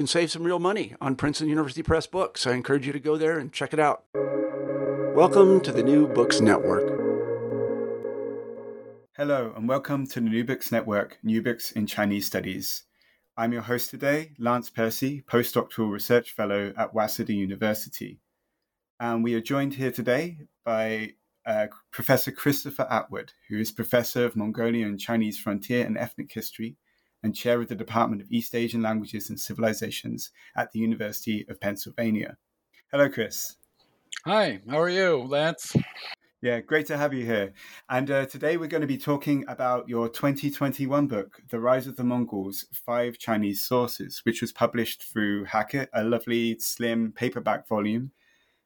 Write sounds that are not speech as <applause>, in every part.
can save some real money on Princeton University Press books. I encourage you to go there and check it out. Welcome to the New Books Network. Hello, and welcome to the New Books Network, New Books in Chinese Studies. I'm your host today, Lance Pursey, postdoctoral research fellow at Waseda University. And we are joined here today by uh, Professor Christopher Atwood, who is Professor of Mongolian Chinese Frontier and Ethnic History and Chair of the Department of East Asian Languages and Civilizations at the University of Pennsylvania. Hello, Chris. Hi, how are you, Lance? Yeah, great to have you here. And uh, today we're going to be talking about your 2021 book, The Rise of the Mongols Five Chinese Sources, which was published through Hackett, a lovely, slim paperback volume.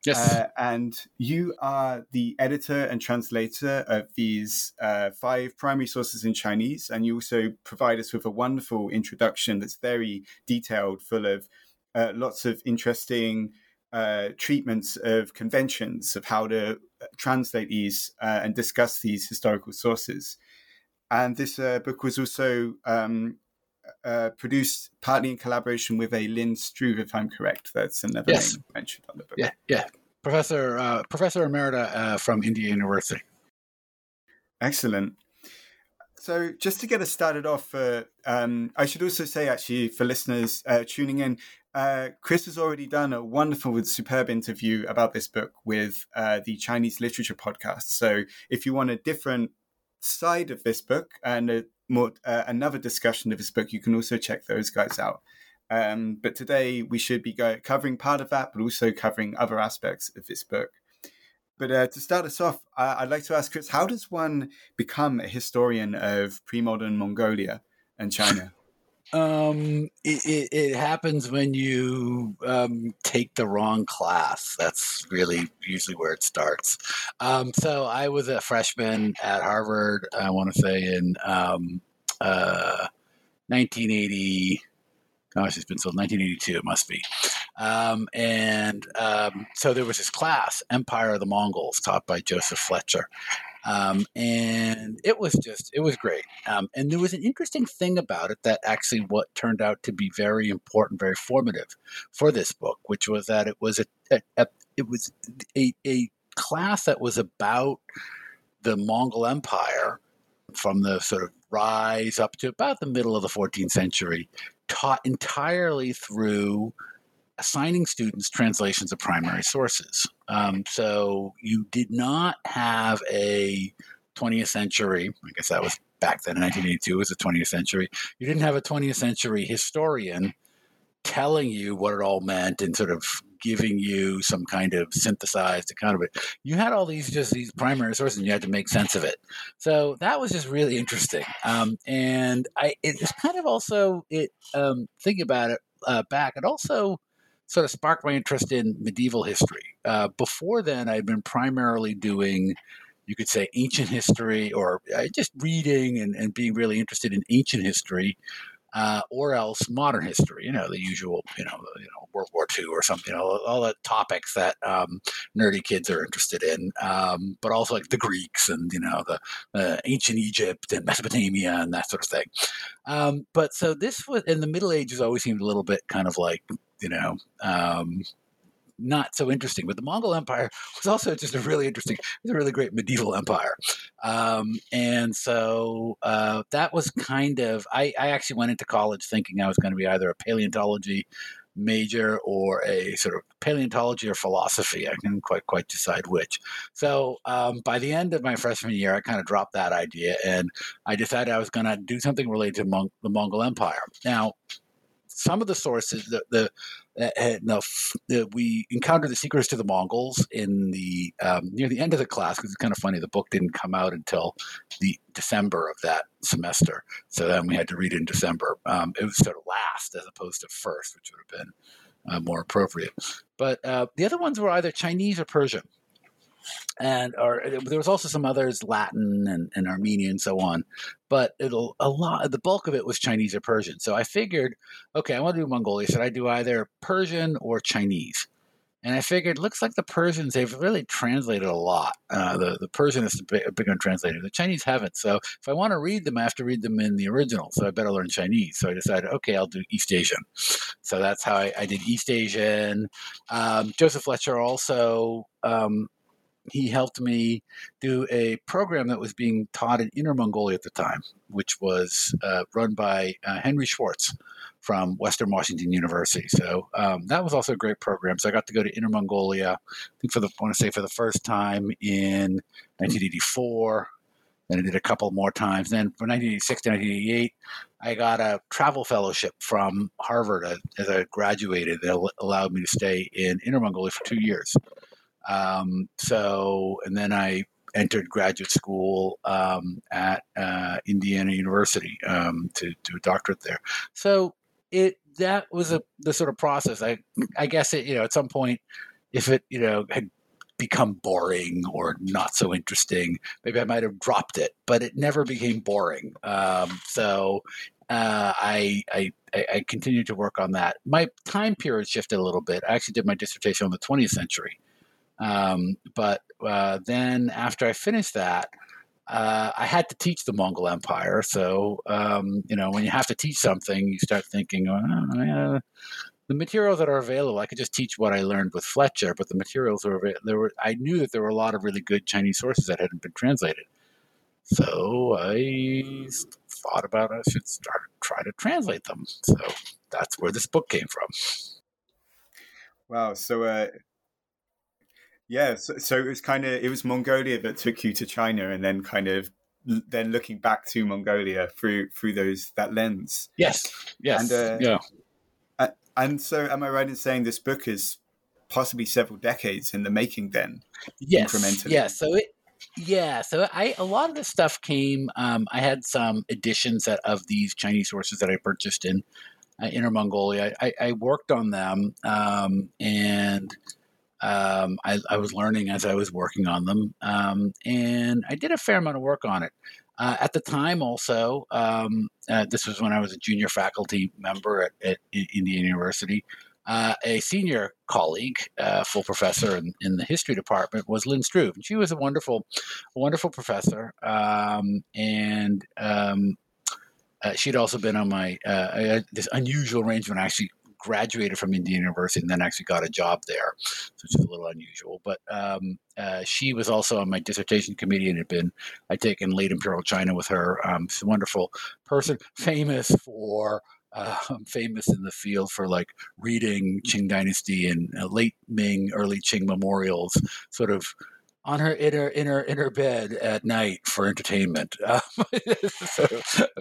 Yes. Uh, and you are the editor and translator of these uh, five primary sources in Chinese. And you also provide us with a wonderful introduction that's very detailed, full of uh, lots of interesting uh, treatments of conventions of how to uh, translate these uh, and discuss these historical sources. And this book was also um, uh, produced partly in collaboration with a Lynn Struve, if I'm correct. That's another yes. name mentioned on the book. Yeah, yeah. Professor uh, Professor Emerita from Indiana University. Excellent. So, just to get us started off, uh, um, I should also say, actually, for listeners uh, tuning in, uh, Chris has already done a wonderful, superb interview about this book with uh, the Chinese Literature Podcast. So, if you want a different side of this book and a more uh, another discussion of this book, you can also check those guys out. Um, but today we should be go- covering part of that, but also covering other aspects of this book. But uh, to start us off, I'd like to ask Chris, how does one become a historian of pre-modern Mongolia and China? Um, it, it, it, happens when you um, take the wrong class. That's really usually where it starts. Um, so I was a freshman at Harvard. I want to say in um, uh, 1980. Gosh, it's been so 1982. It must be. Um, and um, so there was this class, Empire of the Mongols, taught by Joseph Fletcher. Um, and it was just, it was great. Um, and there was an interesting thing about it that actually what turned out to be very important, very formative for this book, which was that it was a, a, a it was a, a class that was about the Mongol Empire from the sort of rise up to about the middle of the 14th century, taught entirely through assigning students translations of primary sources. Um, so you did not have a 20th century, I guess that was back then in 1982 was the 20th century. You didn't have a 20th century historian telling you what it all meant and sort of giving you some kind of synthesized account of it. You had all these just these primary sources, and you had to make sense of it. So that was just really interesting. Um, and I, it's kind of also it um, thinking about it uh, back. It also sort of sparked my interest in medieval history. Uh, before then, I'd been primarily doing, you could say, ancient history or uh, just reading and, and being really interested in ancient history. uh, or else modern history. You know, the usual, you know, you know, World War II or something. Know, all the topics that um, nerdy kids are interested in, um, but also like the Greeks and you know the uh, ancient Egypt and Mesopotamia and that sort of thing. Um, but so this was in the Middle Ages always seemed a little bit kind of like you know um, not so interesting. But the Mongol Empire was also just a really interesting, it was a really great medieval empire. Um, and so uh, that was kind of, I, I actually went into college thinking I was going to be either a paleontology major or a sort of paleontology or philosophy. I couldn't quite quite decide which. So um, by the end of my freshman year, I kind of dropped that idea and I decided I was going to do something related to Mon- the Mongol Empire. Now, some of the sources, the, the uh, the, we encountered the secrets to the Mongols in the um, near the end of the class because it's kind of funny. The book didn't come out until the December of that semester, so then we had to read it in December. Um, it was sort of last as opposed to first, which would have been uh, more appropriate. But uh, the other ones were either Chinese or Persian and or there was also some others latin and, and armenian and so on but it'll a lot the bulk of it was chinese or persian so i figured okay i want to do mongolia should i do either persian or chinese and I figured, looks like the Persians, they've really translated a lot. Uh, the, the Persian is a big, a translator. The Chinese haven't. So if I want to read them, I have to read them in the original. So I better learn Chinese. So I decided, okay, I'll do East Asian. So that's how I, I did East Asian. Um, Joseph Fletcher also um, he helped me do a program that was being taught in Inner Mongolia at the time, which was uh, run by uh, Henry Schwarz from Western Washington University. So um, that was also a great program. So I got to go to Inner Mongolia, I think for the I want to say for the first time in 1984. Then I did a couple more times. Then from 1986 to 1988, I got a travel fellowship from Harvard as I graduated that allowed me to stay in Inner Mongolia for two years. Um, so, and then I entered graduate school um, at uh, Indiana University um, to do a doctorate there. So it that was a the sort of process. I I guess it you know at some point if it you know had become boring or not so interesting, maybe I might have dropped it, but it never became boring. Um, so uh, I, I I continued to work on that. My time period shifted a little bit. I actually did my dissertation on the 20th century. Um, but uh, then after I finished that, uh, I had to teach the Mongol Empire. So, um, you know, when you have to teach something, you start thinking, oh, the materials that are available, I could just teach what I learned with Fletcher, but the materials were there were. I knew that there were a lot of really good Chinese sources that hadn't been translated. So I thought about I should start try to translate them. So that's where this book came from. Wow. So uh, yeah, so, so it was kind of it was Mongolia that took you to China, and then kind of then looking back to Mongolia through through those that lens. Yes, yes, and, uh, yeah. And so, am I right in saying this book is possibly several decades in the making? Then, yes, incrementally. Yeah. So it, yeah, so I a lot of this stuff came. Um, I had some editions that, of these Chinese sources that I purchased in uh, Inner Mongolia. I, I, worked on them, um, and um, I, I, was learning as I was working on them, um, and I did a fair amount of work on it. Uh, at the time, also, um, uh, this was when I was a junior faculty member at, at Indiana University. Uh, a senior colleague, uh, full professor in, in, the history department, was Lynn Struve. And she was a wonderful, wonderful professor, um, and um, uh, she'd also been on my uh, this unusual arrangement. Actually, graduated from Indiana University and then actually got a job there, which is a little unusual. But um, uh, she was also on my dissertation committee and had been, I'd taken late imperial China with her. Um, she's a wonderful person, famous for. Uh, famous in the field for like reading Qing Dynasty and uh, late Ming, early Qing memorials, sort of on her in her in her in her bed at night for entertainment. <laughs> Um, so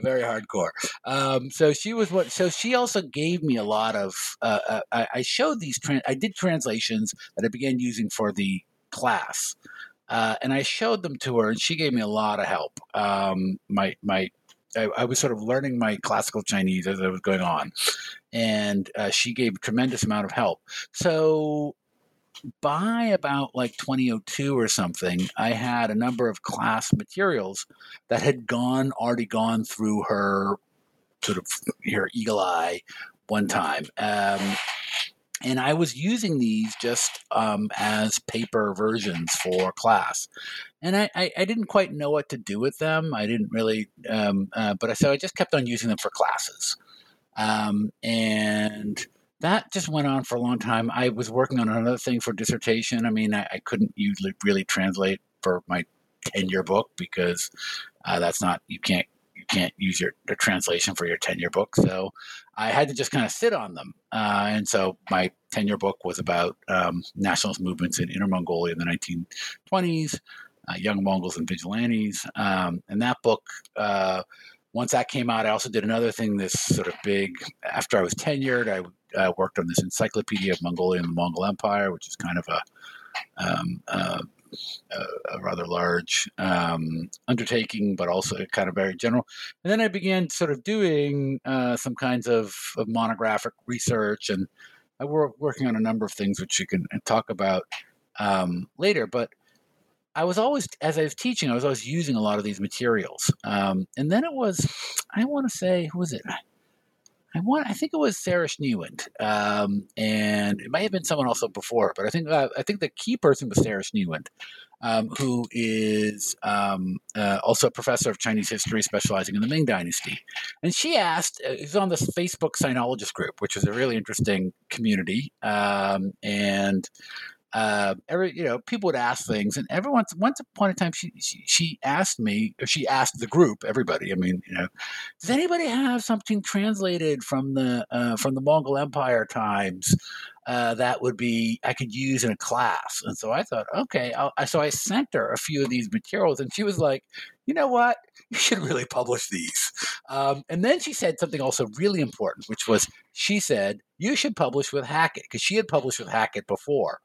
very hardcore. Um, so she was what. So she also gave me a lot of. Uh, uh, I, I, showed these. I did translations that I began using for the class, uh, and I showed them to her, and she gave me a lot of help. Um, my my. I, I, was sort of learning my classical Chinese as I was going on, and uh, she gave a tremendous amount of help. So by about like 2002 or something, I had a number of class materials that had gone already gone through her sort of your eagle eye one time. Um, and I was using these just um, as paper versions for class, and I, I, I, didn't quite know what to do with them. I didn't really, um, uh, but I so I just kept on using them for classes, um, and that just went on for a long time. I was working on another thing for dissertation. I mean, I, I couldn't usually really translate for my tenure book because uh, that's not you can't you can't use your the translation for your tenure book. So I had to just kind of sit on them. Uh, and so my tenure book was about um, nationalist movements in Inner Mongolia in the 1920s, uh, young Mongols and vigilantes. Um, and that book, uh, once that came out, I also did another thing. This sort of big. After I was tenured, I uh, worked on this encyclopedia of Mongolia and the Mongol Empire, which is kind of a um, uh, a, a rather large um, undertaking, but also kind of very general. And then I began sort of doing uh, some kinds of, of, monographic research, and I were working on a number of things which you can uh, talk about um, later. But I was always, as I was teaching, I was always using a lot of these materials. Um, and then it was, I want to say, who was it? I want. I think it was Sarah Schneewind, um, and it might have been someone also before, but I think uh, I think the key person was Sarah Schneewind, um, who is um, uh, also a professor of Chinese history, specializing in the Ming Dynasty. And she asked, uh, "Is on this Facebook Sinologist group, which is a really interesting community, um, and uh, every you know people would ask things, and every once once upon a time she, she, she asked me or she asked the group everybody. I mean, you know, does anybody have something translated from the uh, from the Mongol Empire times uh, that would be I could use in a class? And so I thought, okay, I'll, so I sent her a few of these materials, and she was like, you know what, <laughs> you should really publish these. Um, and then she said something also really important, which was she said you should publish with Hackett because she had published with Hackett before,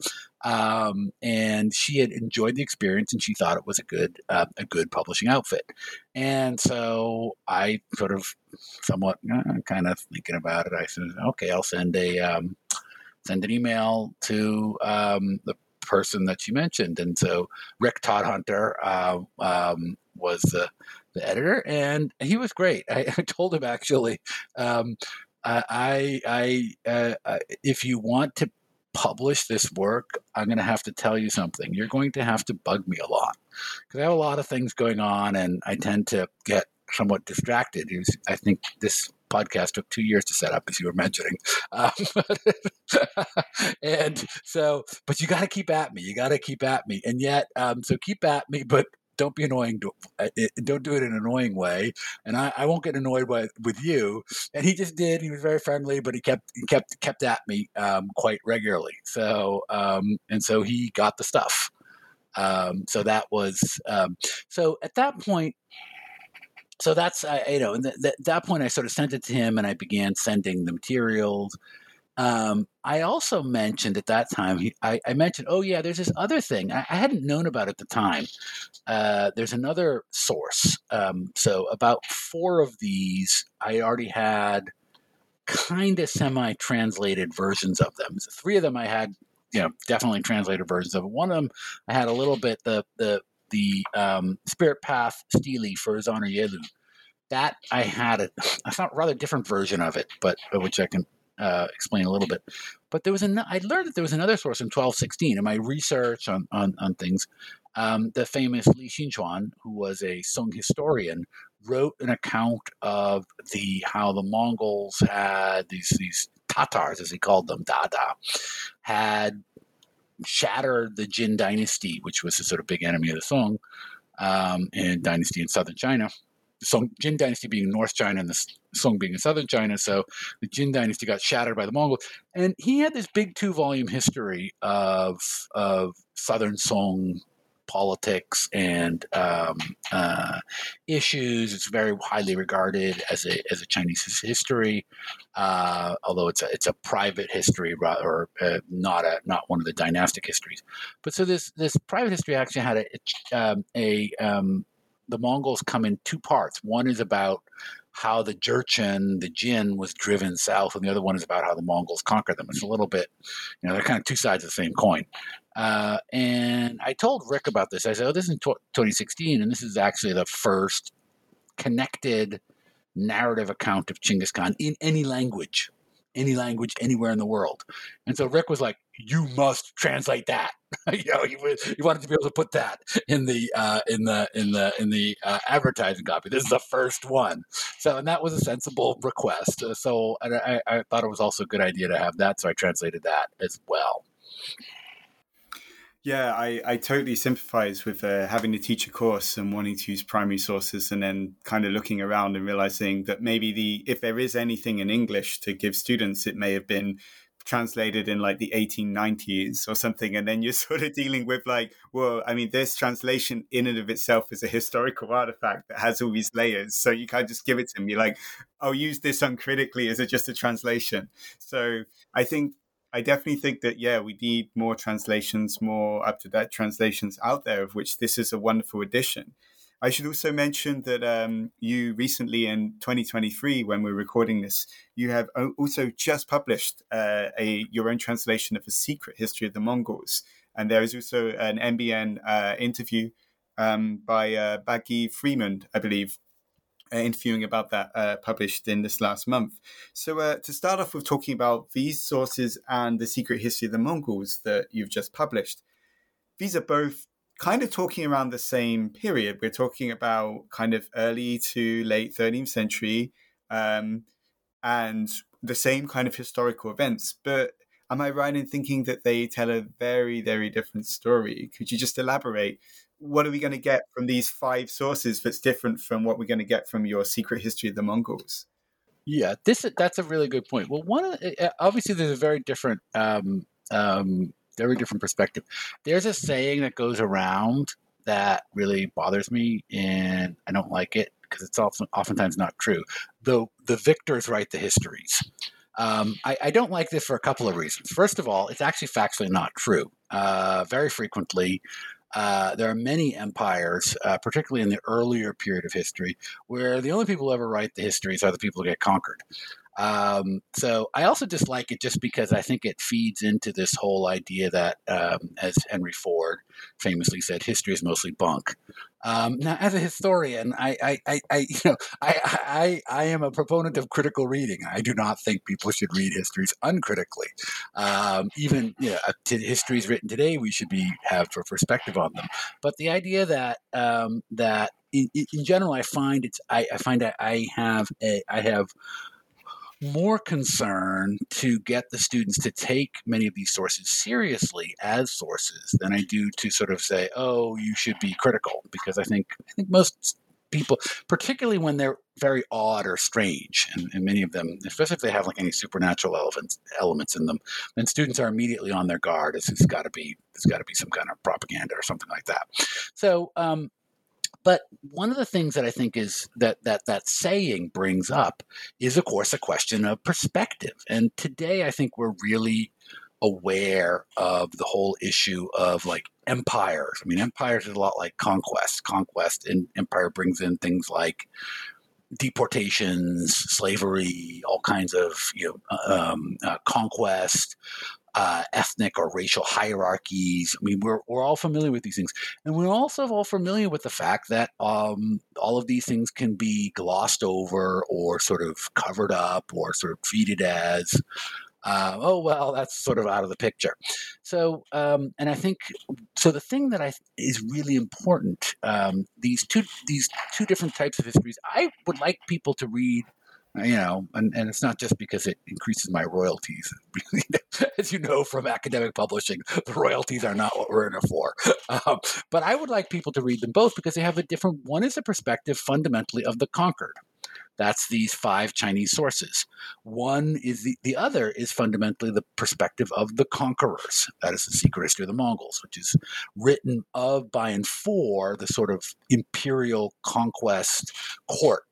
um, and she had enjoyed the experience and she thought it was a good uh, a good publishing outfit. And so I sort of somewhat uh, kind of thinking about it. I said, okay, I'll send a um, send an email to um, the person that you mentioned. And so Rick Todhunter uh, um, was the, the editor, and he was great. I, <laughs> I told him actually, um, I, I, uh, uh, if you want to publish this work, I'm going to have to tell you something. You're going to have to bug me a lot because I have a lot of things going on, and I tend to get somewhat distracted. Was, I think this podcast took two years to set up, as you were mentioning. Um, <laughs> and so, but you got to keep at me. You got to keep at me. And yet, um, so keep at me, but don't be annoying. Uh, don't do it in an annoying way. And I, I won't get annoyed with, with you. And he just did. He was very friendly, but he kept he kept kept at me um, quite regularly. So um, and so he got the stuff. Um, so that was um, so at that point. So that's uh, you know, at that point, I sort of sent it to him, and I began sending the materials. Um, I also mentioned at that time, he, I, I, mentioned, oh, yeah, there's this other thing. I, I hadn't known about at the time. Uh, there's another source. Um, so, about four of these, I already had kind of semi translated versions of them. So three of them I had, you know, definitely translated versions of. One of them I had a little bit, the, the, the um, Spirit Path Stele for Zana Yelu. That I had a, I thought rather different version of it, but which I can uh, explain a little bit. But there was an, I learned that there was another source in 1216 in my research on, on, on things. Um, the famous Li Xinchuan, who was a Song historian, wrote an account of the how the Mongols had these these Tatars, as he called them, Dada, had shattered the Jin dynasty, which was a sort of big enemy of the Song, um, and dynasty in southern China. Song Jin dynasty being North China and the Song being in southern China. So the Jin dynasty got shattered by the Mongols, and he had this big two volume history of of southern Song politics and um, uh, issues. It's very highly regarded as a as a Chinese history, uh, although it's a it's a private history or uh, not a not one of the dynastic histories. But so this this private history actually had a um, a um, the Mongols come in two parts. One is about how the Jurchen, the Jin, was driven south, and the other one is about how the Mongols conquered them. It's a little bit, you know, they're kind of two sides of the same coin. Uh, and I told Rick about this. I said, "Oh, this is in 2016, and this is actually the first connected narrative account of Chinggis Khan in any language, any language anywhere in the world. And so Rick was like, "You must translate that." <laughs> you know, he, he, wanted to be able to put that in the uh, in the in the in the uh, advertising copy. This is the first one. So, and that was a sensible request. Uh, so, I, I thought it was also a good idea to have that. So, I translated that as well. Yeah, I, I totally sympathize with uh, having to teach a course and wanting to use primary sources and then kind of looking around and realizing that maybe the if there is anything in English to give students, it may have been translated in like the 1890s or something. And then you're <laughs> sort of dealing with like well i mean this translation in and of itself is a historical artifact that has all these layers. So you can't just give it to me like i'll use this uncritically as a, just a translation. So i think I definitely think that yeah, we need more translations, more up to date translations out there, of which this is a wonderful addition. I should also mention that um, you recently in 2023, when we're recording this, you have also just published uh, a your own translation of a secret history of the Mongols, and there is also an NBN uh, interview um, by uh, Baggy Freeman, I believe, interviewing about that uh, published in this last month. So, uh, to start off with talking about these sources and the secret history of the Mongols that you've just published, these are both kind of talking around the same period. We're talking about kind of early to late 13th century um, and the same kind of historical events. But am I right in thinking that they tell a very, very different story? Could you just elaborate what are we going to get from these five sources that's different from what we're going to get from your secret history of the Mongols? Yeah, this that's a really good point. Well, one of, uh, obviously there's a very different, um, um, very different perspective. There's a saying that goes around that really bothers me, and I don't like it because it's often oftentimes not true. Though the victors write the histories. Um, I, I, don't like this for a couple of reasons. First of all, it's actually factually not true. Uh, very frequently, uh, there are many empires, uh, particularly in the earlier period of history, where the only people who ever write the histories are the people who get conquered. Um, so I also dislike it just because I think it feeds into this whole idea that, um, as Henry Ford famously said, history is mostly bunk. Um, now, as a historian, I, I, I, I <laughs> you know, I, I, I, am a proponent of critical reading. I do not think people should read histories uncritically. Um, even you know, histories written today, we should be have a perspective on them. But the idea that um, that in, in, general, I find it's I, I find I have a I have more concern to get the students to take many of these sources seriously as sources than I do to sort of say, "Oh, you should be critical," because I think I think most people, particularly when they're very odd or strange, and, and many of them, especially if they have like any supernatural elements elements in them, then students are immediately on their guard. It's, it's got to be there's got to be some kind of propaganda or something like that. So um, but one of the things that I think is that that that saying brings up is, of course, a question of perspective. And today, I think we're really aware of the whole issue of like empires. I mean, empires is a lot like conquest. Conquest and empire brings in things like deportations, slavery, all kinds of you know um, uh, conquest, uh, ethnic or racial hierarchies. I mean, we're, we're all familiar with these things. And we're also all familiar with the fact that um, all of these things can be glossed over or sort of covered up or sort of treated as. Uh, oh well, that's sort of out of the picture. So, um, and I think so. The thing that I is really important um, these two these two different types of histories. I would like people to read you know, and, and it's not just because it increases my royalties. <laughs> As you know from academic publishing, the royalties are not what we're in it for. <laughs> Um, but I would like people to read them both because they have a different one is a perspective fundamentally of the conquered. That's these five Chinese sources. One is the, the other is fundamentally the perspective of the conquerors. That is the secret history of the Mongols, which is written of, by, and for the sort of imperial conquest court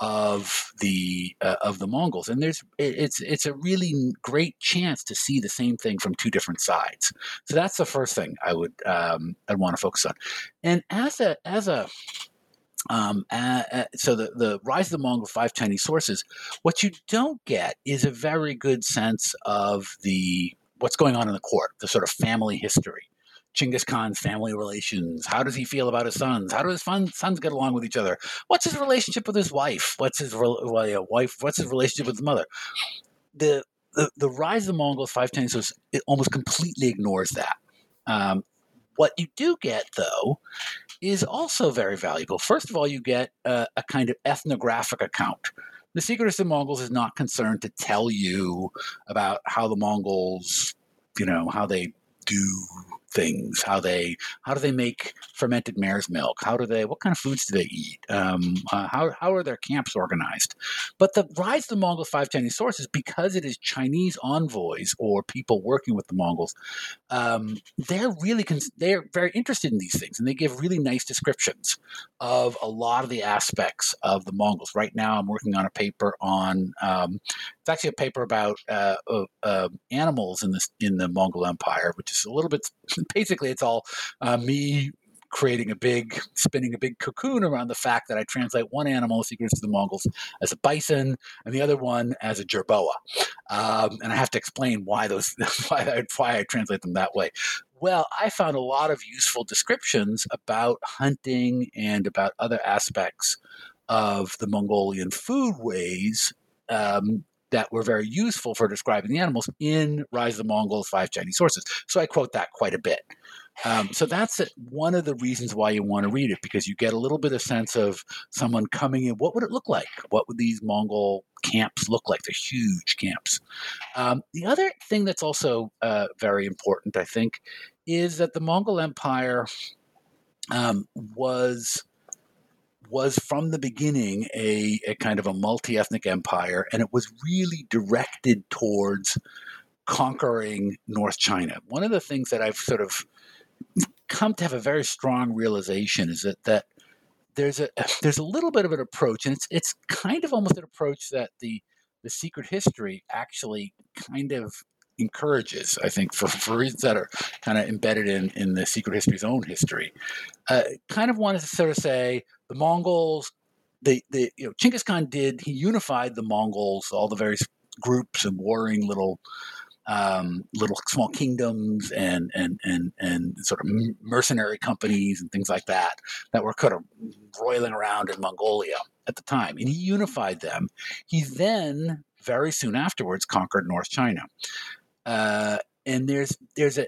of the uh, of the Mongols, and there's it's it's a really great chance to see the same thing from two different sides. So that's the first thing I would um, I'd want to focus on. And as a as a um, uh, so the, the rise of the Mongol five Chinese sources, what you don't get is a very good sense of the what's going on in the court, the sort of family history Chinggis Khan's family relations? How does he feel about his sons? How do his sons get along with each other? What's his relationship with his wife? What's his well, wife? What's his relationship with his mother? The the, the rise of the Mongols, five ten, so it almost completely ignores that. Um, what you do get, though, is also very valuable. First of all, you get a, a kind of ethnographic account. The Secret of the Mongols is not concerned to tell you about how the Mongols, you know, how they do things how they how do they make fermented mare's milk? How do they what kind of foods do they eat? Um, uh, how, how are their camps organized? But the rise of the mongols five chinese sources because it is chinese envoys or people working with the mongols um, they're really cons- they're very interested in these things and they give really nice descriptions of a lot of the aspects of the mongols. Right now i'm working on a paper on um, it's actually a paper about uh, uh, animals in the in the Mongol Empire, which is a little bit. Basically, it's all uh, me creating a big, spinning a big cocoon around the fact that I translate one animal, Secrets of the Mongols, as a bison, and the other one as a jerboa, um, and I have to explain why those <laughs> why I, why I translate them that way. Well, I found a lot of useful descriptions about hunting and about other aspects of the Mongolian food ways um, that were very useful for describing the animals in Rise of the Mongols, Five Chinese Sources. So I quote that quite a bit. Um, so that's one of the reasons why you want to read it because you get a little bit of sense of someone coming in. What would it look like? What would these Mongol camps look like? They're huge camps. Um, the other thing that's also uh, very important, I think, is that the Mongol Empire um, was was from the beginning a, a kind of a multi ethnic empire, and it was really directed towards conquering North China. One of the things that I've sort of come to have a very strong realization is that that there's a <sighs> there's a little bit of an approach, and it's it's kind of almost an approach that the the secret history actually kind of encourages, I think, for, for reasons that are kind of embedded in, in the secret history's own history. Uh, kind of wanted to sort of say the Mongols, the, the you know, Chinggis Khan did, he unified the Mongols, all the various groups and warring little um, little small kingdoms and and and and sort of mercenary companies and things like that that were kind of roiling around in Mongolia at the time, and he unified them. He then very soon afterwards conquered North China. Uh, and there's there's a,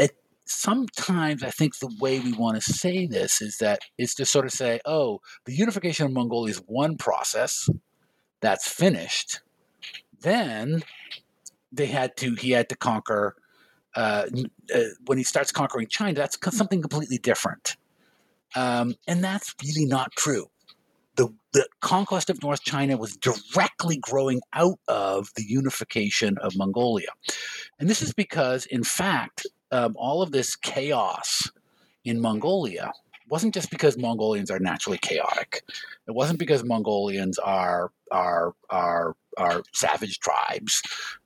a sometimes I think the way we want to say this is that is to sort of say, oh, the unification of Mongolia is one process that's finished. Then they had to he had to conquer uh, uh, when he starts conquering China. That's something completely different, um, and that's really not true the, the conquest of North China was directly growing out of the unification of Mongolia. And this is because, in fact, um, all of this chaos in Mongolia wasn't just because Mongolians are naturally chaotic. It wasn't because Mongolians are are are are savage tribes.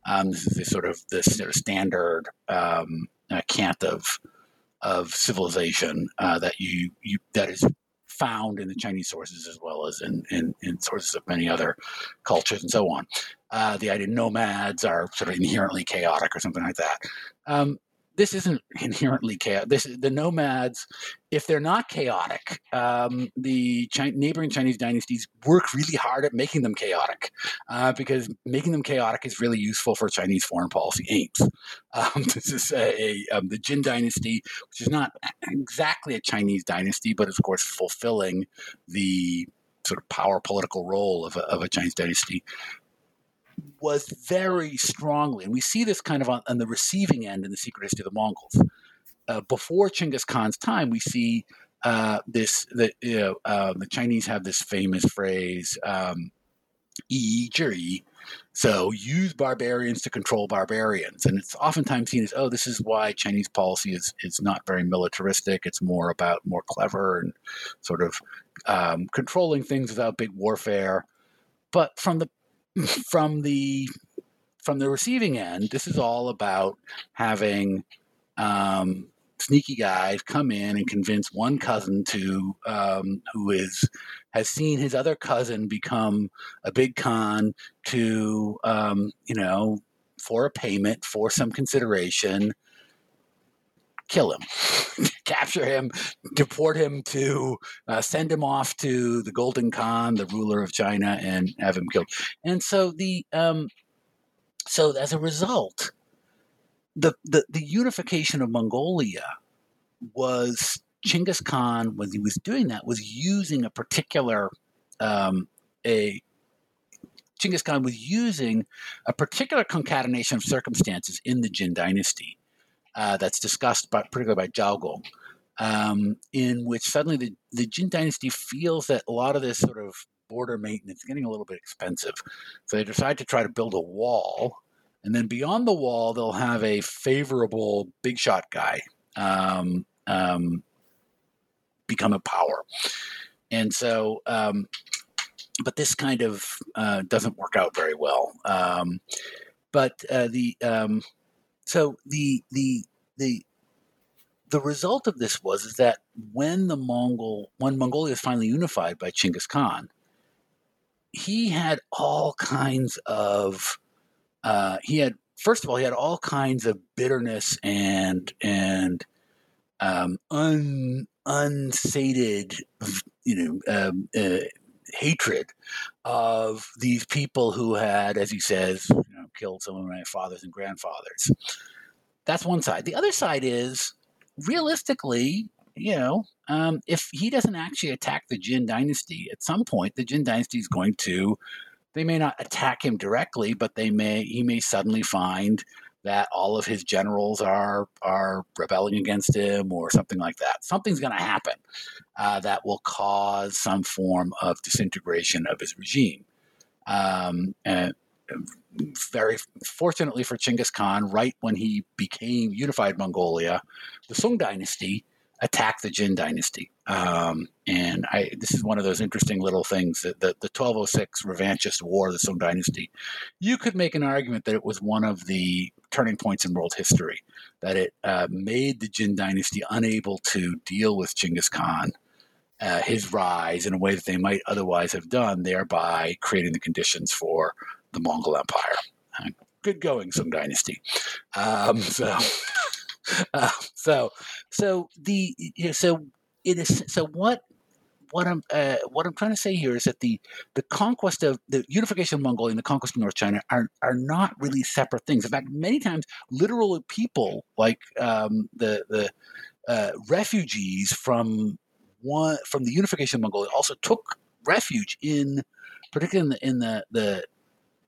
Um, this is sort of this sort of standard um, uh, cant of of civilization uh, that you you that is found in the Chinese sources as well as in, in, in sources of many other cultures and so on. Uh, the idea nomads are sort of inherently chaotic or something like that. Um, this isn't <laughs> inherently chaotic. This the nomads, if they're not chaotic, um, the neighboring Chinese dynasties work really hard at making them chaotic, uh, because making them chaotic is really useful for Chinese foreign policy aims. <laughs> Um, this is a, a um, the Jin dynasty, which is not exactly a Chinese dynasty, but of course fulfilling the sort of power political role of a, of a Chinese dynasty was very strongly, and we see this kind of on, on the receiving end in the secret history of the Mongols. Uh, before Chinggis Khan's time, we see uh, this the you know, uh, the Chinese have this famous phrase um, "yi zhi," so use barbarians to control barbarians, and it's oftentimes seen as oh, this is why Chinese policy is is not very militaristic. It's more about more clever and sort of um, controlling things without big warfare. But from the from the from the receiving end, this is all about having um, sneaky guys come in and convince one cousin to um, who is has seen his other cousin become a big con to um, you know for a payment for some consideration kill him, <laughs> capture him, deport him to uh, send him off to the Golden Khan, the ruler of China, and have him killed. And so the um, so as a result, the, the the unification of Mongolia was Chinggis Khan when he was doing that was using a particular um, a Chinggis Khan was using a particular concatenation of circumstances in the Jin dynasty uh, that's discussed by, particularly by Zhao Gong, um, in which suddenly the, the Jin dynasty feels that a lot of this sort of border maintenance is getting a little bit expensive. So they decide to try to build a wall. And then beyond the wall, they'll have a favorable big shot guy um, um, become a power. And so um, but this kind of uh, doesn't work out very well. Um, but uh, the um, so the the the the result of this was is that when the Mongol when Mongolia is finally unified by Chinggis Khan, he had all kinds of uh, he had first of all he had all kinds of bitterness and and um, un unsated you know um, uh, hatred of these people who had, as he says, killed some of my fathers and grandfathers. That's one side. The other side is realistically, you know, um, if he doesn't actually attack the Jin dynasty, at some point the Jin dynasty is going to. They may not attack him directly, but they may. He may suddenly find that all of his generals are are rebelling against him or something like that. Something's going to happen uh, that will cause some form of disintegration of his regime. Um, and very fortunately for Chinggis Khan, right when he became unified Mongolia, the Sung dynasty attacked the Jin dynasty. Um, and I, this is one of those interesting little things that the, the 1206 revanchist war the Song dynasty, you could make an argument that it was one of the turning points in world history, that it uh, made the Jin dynasty unable to deal with Chinggis Khan. Uh, his rise in a way that they might otherwise have done, thereby creating the conditions for the Mongol Empire. Good going, Sung Dynasty. Um, so, <laughs> uh, so, so the you know, so it is so what what I'm uh, what I'm trying to say here is that the the conquest of the unification of Mongolia and the conquest of North China are are not really separate things. In fact, many times literal people like um, the the uh, refugees from one from the unification of Mongolia also took refuge in particularly in the in the the,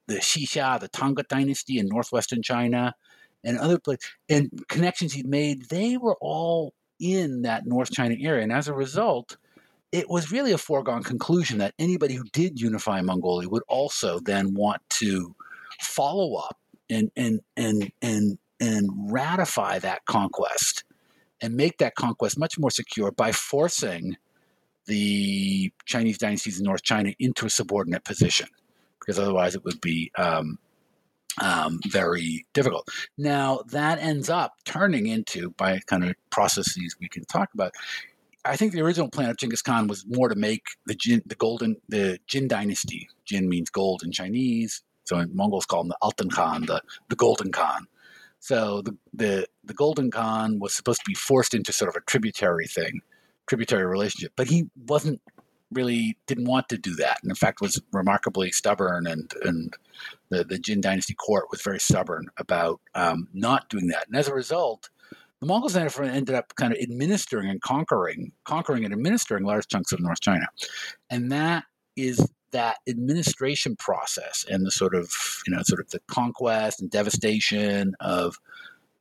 the Xixia, the Tangut dynasty in northwestern China, and other places, and connections he'd made, they were all in that North China area. And as a result, it was really a foregone conclusion that anybody who did unify Mongolia would also then want to follow up and and and and and ratify that conquest and make that conquest much more secure by forcing the Chinese dynasties in North China into a subordinate position, because otherwise it would be um, um, very difficult. Now that ends up turning into by kind of processes we can talk about. I think the original plan of Genghis Khan was more to make the Jin, the golden, the Jin dynasty. Jin means gold in Chinese, so Mongols call him the Altan Khan, the the Golden Khan. So the the the Golden Khan was supposed to be forced into sort of a tributary thing, tributary relationship, but he wasn't really didn't want to do that, and in fact was remarkably stubborn. And and the the Jin dynasty court was very stubborn about um, not doing that, and as a result, the Mongols ended up kind of administering and conquering, conquering and administering large chunks of North China, and that is that administration process and the sort of you know sort of the conquest and devastation of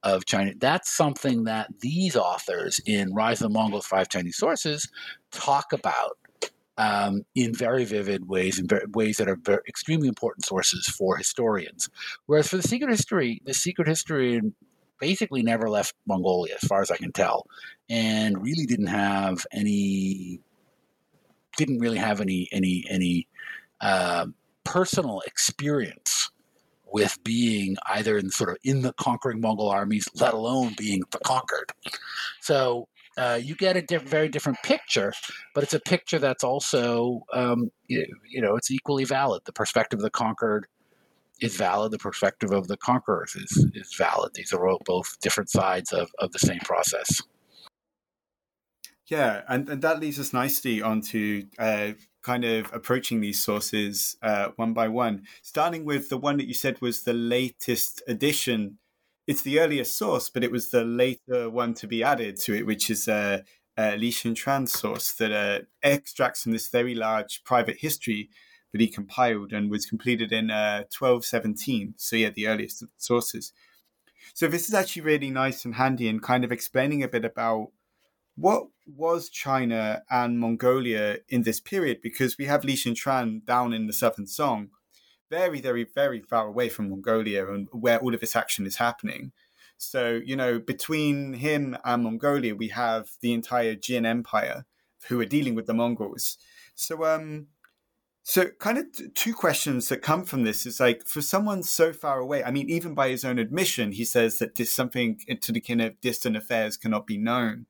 of China. That's something that these authors in Rise of the Mongols, Five Chinese Sources talk about um, in very vivid ways, in very, ways that are very, extremely important sources for historians. Whereas for the secret history, the secret history basically never left Mongolia, as far as I can tell, and really didn't have any, didn't really have any any any uh, personal experience with being either in sort of in the conquering Mongol armies, let alone being the conquered. So uh, you get a diff- very different picture, but it's a picture that's also, um, you, you, know, it's equally valid. The perspective of the conquered is valid. The perspective of the conquerors is, is valid. These are both different sides of, of the same process. Yeah, and, and that leads us nicely onto uh, kind of approaching these sources uh, one by one, starting with the one that you said was the latest addition. It's the earliest source, but it was the later one to be added to it, which is uh, Li Xinchuan's source that uh, extracts from this very large private history that he compiled and was completed in uh, 1217. So, yeah, the earliest sources. So, this is actually really nice and handy in kind of explaining a bit about what was China and Mongolia in this period? Because we have Li Xuntran down in the southern Song, very, very, very far away from Mongolia and where all of this action is happening. So, you know, between him and Mongolia, we have the entire Jin Empire who are dealing with the Mongols. So, um, so kind of t- two questions that come from this is like for someone so far away. I mean, even by his own admission, he says that this something to the kin of distant affairs cannot be known.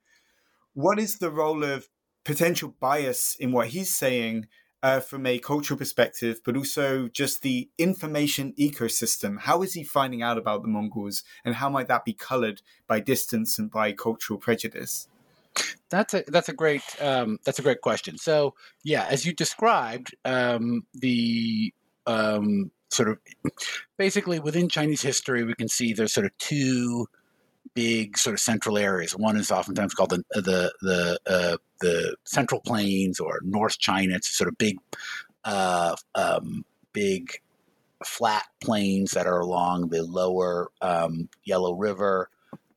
What is the role of potential bias in what he's saying uh, from a cultural perspective, but also just the information ecosystem. How is he finding out about the Mongols, and how might that be colored by distance and by cultural prejudice? That's a that's a great um, that's a great question. So yeah, as you described, um, the um, sort of basically within Chinese history, we can see there's sort of two big sort of central areas. One is oftentimes called the the the uh, the Central Plains or North China. It's sort of big, uh, um, big flat plains that are along the lower um, Yellow River,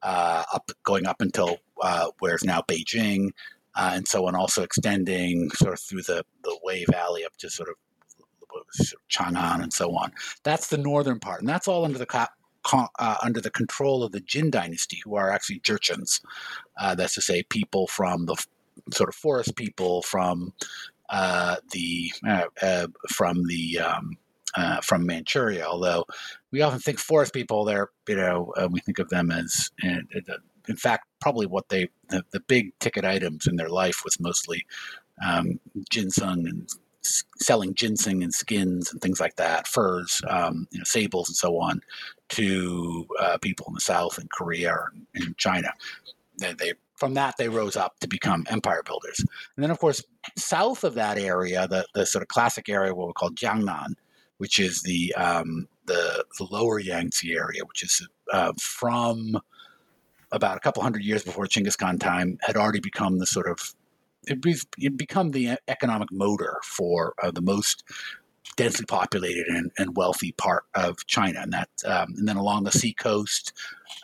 uh, up going up until uh, where's now Beijing, uh, and so on. Also extending sort of through the the Wei Valley up to sort of Chang'an and so on. That's the northern part, and that's all under the uh, under the control of the Jin dynasty, who are actually Jurchens. Uh, that's to say, people from the sort of forest people from uh, the uh, uh, from the um, uh, from Manchuria. Although we often think forest people, they're you know we think of them as in, fact probably what they the, the, big ticket items in their life was mostly um, ginseng and selling ginseng and skins and things like that, furs, um, you know, sables and so on, to uh, people in the South and Korea or in China. They, they, from that they rose up to become empire builders. And then, of course, south of that area, the, the sort of classic area, what we call Jiangnan, which is the um, the, the, lower Yangtze area, which is uh, from about a couple hundred years before Chinggis Khan time, had already become the sort of it, become the economic motor for uh, the most densely populated and, and, wealthy part of China, and that um, and then along the sea coast,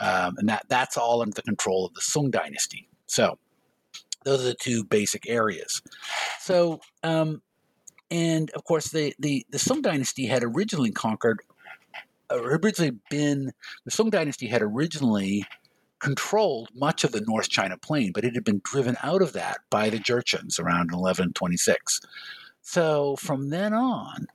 um, and that that's all under the control of the Song Dynasty. So those are the two basic areas. So um, and of course the, the the Song Dynasty had originally conquered, uh, originally been the Song Dynasty had originally controlled much of the North China Plain, but it had been driven out of that by the Jurchens around 1126. So from then on,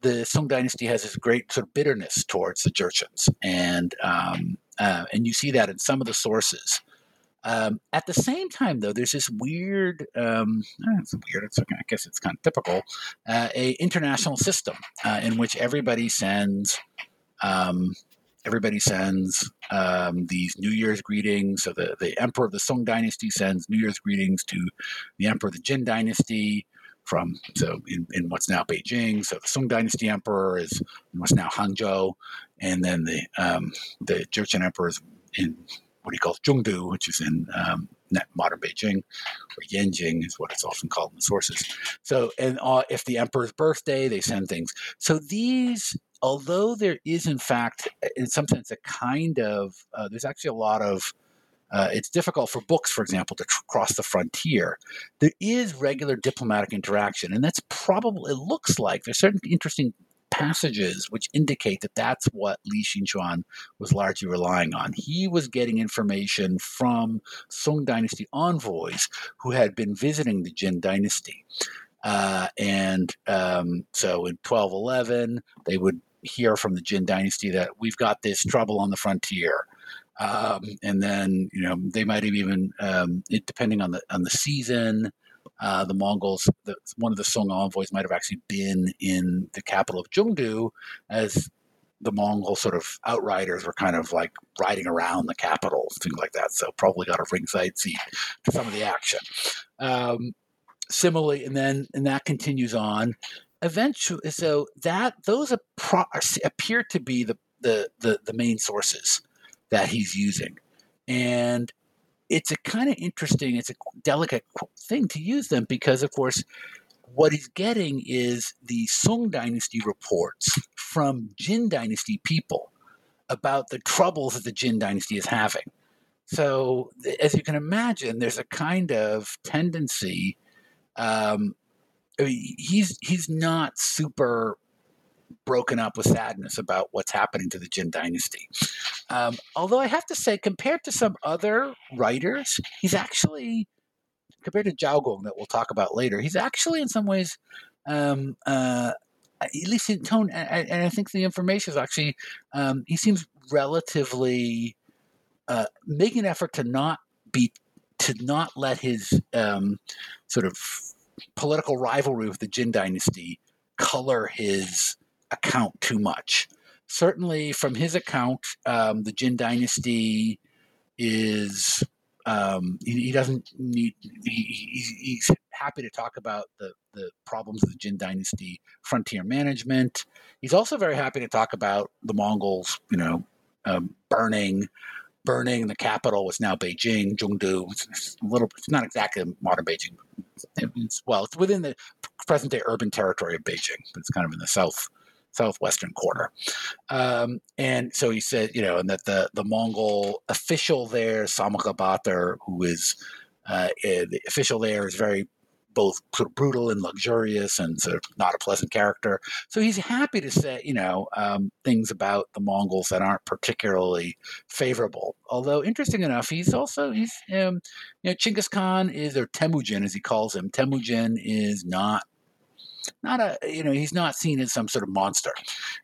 the Song Dynasty has this great sort of bitterness towards the Jurchens, and um, uh, and you see that in some of the sources. Um, at the same time, though, there's this weird, um, eh, it's weird, it's, I guess it's kind of typical, uh, a international system uh, in which everybody sends um, everybody sends um, these New Year's greetings. So the, the Emperor of the Song Dynasty sends New Year's greetings to the Emperor of the Jin Dynasty from so in, in what's now Beijing. So the Song Dynasty Emperor is in what's now Hangzhou, and then the um, the Jurchen Emperor is in what he calls Zhongdu, which is in um, modern Beijing, or Yanjing is what it's often called in the sources. So, and uh, if the emperor's birthday, they send things. So these although there is, in fact, in some sense, a kind of, uh, there's actually a lot of, uh, it's difficult for books, for example, to tr- cross the frontier. There is regular diplomatic interaction, and that's probably, it looks like there's certain interesting passages which indicate that that's what Li Xinchuan was largely relying on. He was getting information from Song Dynasty envoys who had been visiting the Jin Dynasty. Uh, and um, so in 1211, they would hear from the Jin dynasty that we've got this trouble on the frontier. Um, and then you know they might have even um, it, depending on the on the season uh, the Mongols the, one of the Song envoys might have actually been in the capital of Zhongdu as the Mongol sort of outriders were kind of like riding around the capital, things like that. So probably got a ringside seat to some of the action. Um, similarly, and then and that continues on. Eventually, so that those appear to be the, the the the main sources that he's using, and it's a kind of interesting, it's a delicate thing to use them because, of course, what he's getting is the Song Dynasty reports from Jin Dynasty people about the troubles that the Jin Dynasty is having. So, as you can imagine, there's a kind of tendency. Um, I mean, he's he's not super broken up with sadness about what's happening to the Jin dynasty. Um, although I have to say, compared to some other writers, he's actually compared to Zhao Gong that we'll talk about later. He's actually in some ways. Um, uh, at least in tone, and, I think the information is actually, um, he seems relatively uh, making an effort to not be, to not let his um, sort of political rivalry with the Jin dynasty color his account too much. Certainly, from his account, um, the Jin dynasty is um, he, he, doesn't need. He, he's happy to talk about the the problems of the Jin dynasty frontier management. He's also very happy to talk about the Mongols, you know, um, burning burning the capital was now Beijing, Zhongdu. It's a little, it's not exactly modern Beijing. It's, well, it's within the present day urban territory of Beijing, but it's kind of in the south southwestern corner. Um, and so he said, you know, and that the, the Mongol official there, Samuka Batar who is uh, eh, the official there, is very both sort of brutal and luxurious and sort of not a pleasant character. So he's happy to say, you know, um, things about the Mongols that aren't particularly favorable. Although, interesting enough, he's also, he's, um, you know, Chinggis Khan is, or Temujin as he calls him, Temujin is not not a you know he's not seen as some sort of monster.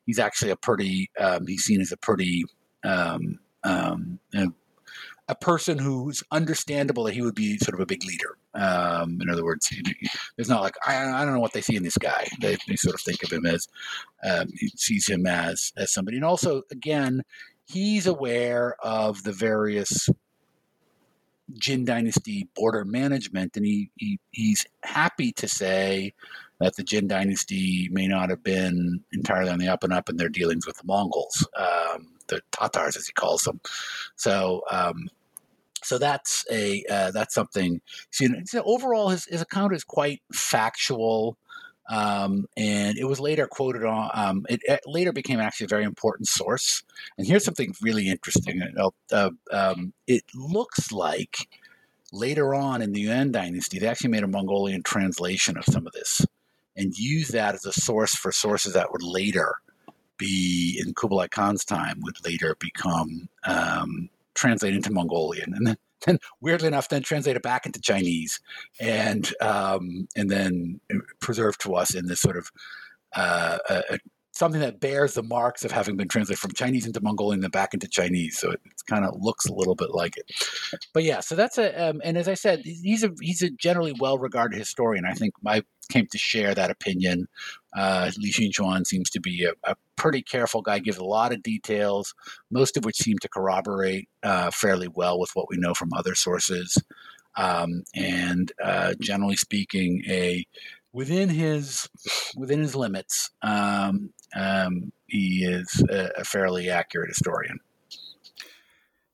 He's actually a pretty um, he's seen as a pretty um, um, a person who's understandable that he would be sort of a big leader. Um, in other words, there's not like I, I, don't know what they see in this guy. They, they sort of think of him as um, sees him as as somebody, and also again he's aware of the various Jin Dynasty border management, and he, he he's happy to say that the Jin dynasty may not have been entirely on the up and up in their dealings with the Mongols, um, the Tatars as he calls them. So. Um, so that's a uh, that's something. So, you know, overall, his, his account is quite factual, um, and it was later quoted on. Um, it, it, later became actually a very important source. And here's something really interesting. Uh, um, it looks like later on in the Yuan dynasty, they actually made a Mongolian translation of some of this and use that as a source for sources that would later be in Kublai Khan's time would later become translated into Mongolian, and then, <laughs> then weirdly enough, then translated back into Chinese, and um, and then preserved to us in this sort of uh, a, something that bears the marks of having been translated from Chinese into Mongolian and then back into Chinese. So it, it kind of looks a little bit like it. But yeah, so that's a um, and as I said, he's a he's a generally well regarded historian. I think I came to share that opinion. Uh, Li Xinchuan seems to be a, a, pretty careful guy, gives a lot of details, most of which seem to corroborate uh, fairly well with what we know from other sources. Um, and uh, generally speaking, a within his within his limits, um, um, he is a, a, fairly accurate historian.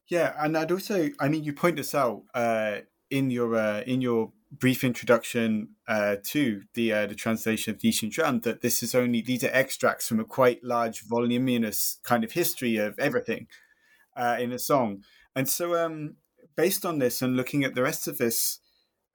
Yeah, and I'd also, I mean, you point this out uh, in your uh, in your brief introduction uh, to the uh, the translation of Li Xinchuan that this is only these are extracts from a quite large voluminous kind of history of everything uh, in a song, and so um, based on this and looking at the rest of this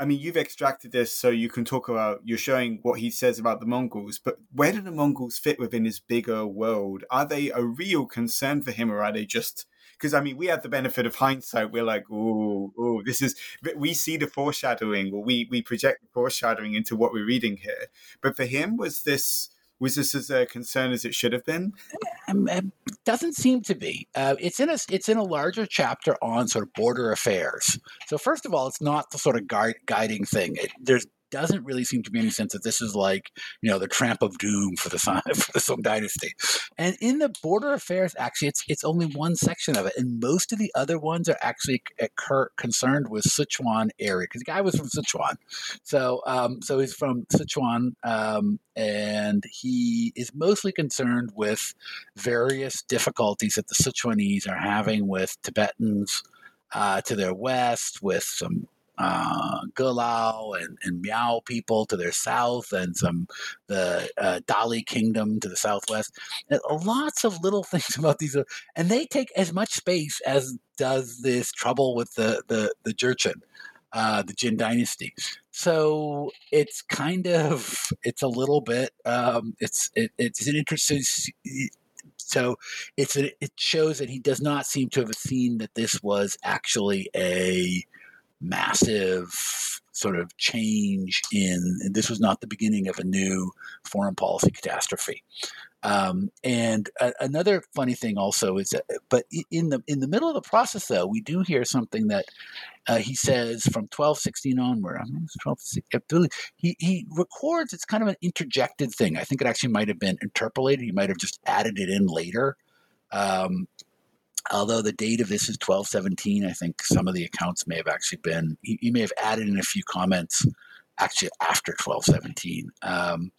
I mean, you've extracted this so you can talk about, you're showing what he says about the Mongols, but where do the Mongols fit within his bigger world? Are they a real concern for him or are they just, because I mean, we have the benefit of hindsight. We're like, oh, oh, this is, we see the foreshadowing or we, we project the foreshadowing into what we're reading here. But for him, was this, was this as a concern as it should have been? Um, um, doesn't seem to be. Uh, it's in a it's in a larger chapter on sort of border affairs. So first of all, it's not the sort of guide, guiding thing. It, there's doesn't really seem to be any sense that this is like you know the tramp of doom for the <laughs> for the Song Dynasty. And in the border affairs, actually, it's it's only one section of it, and most of the other ones are actually occur, concerned with Sichuan area because the guy was from Sichuan, so um, so he's from Sichuan, um, and he is mostly concerned with various difficulties that the Sichuanese are having with Tibetans uh, to their west, with some uh, and, and Miao people to their south, and some the uh, Dali kingdom to the southwest. And lots of little <laughs> things about these, uh, and they take as much space as does this trouble with the the the Jurchen. Uh, the Jin dynasty. So it's kind of it's a little bit um, it's it, it's an interesting so it's a, it shows that he does not seem to have seen that this was actually a massive sort of change in this was not the beginning of a new foreign policy catastrophe. Um, and a, another funny thing also is that but in the in the middle of the process though we do hear something that uh, he says from 1216 onward. I mean, 12, he, he records it's kind of an interjected thing. I think it actually might have been interpolated. He might have just added it in later. Um, although the date of this is 1217 i think some of the accounts may have actually been he, he may have added in a few comments actually after 1217 um,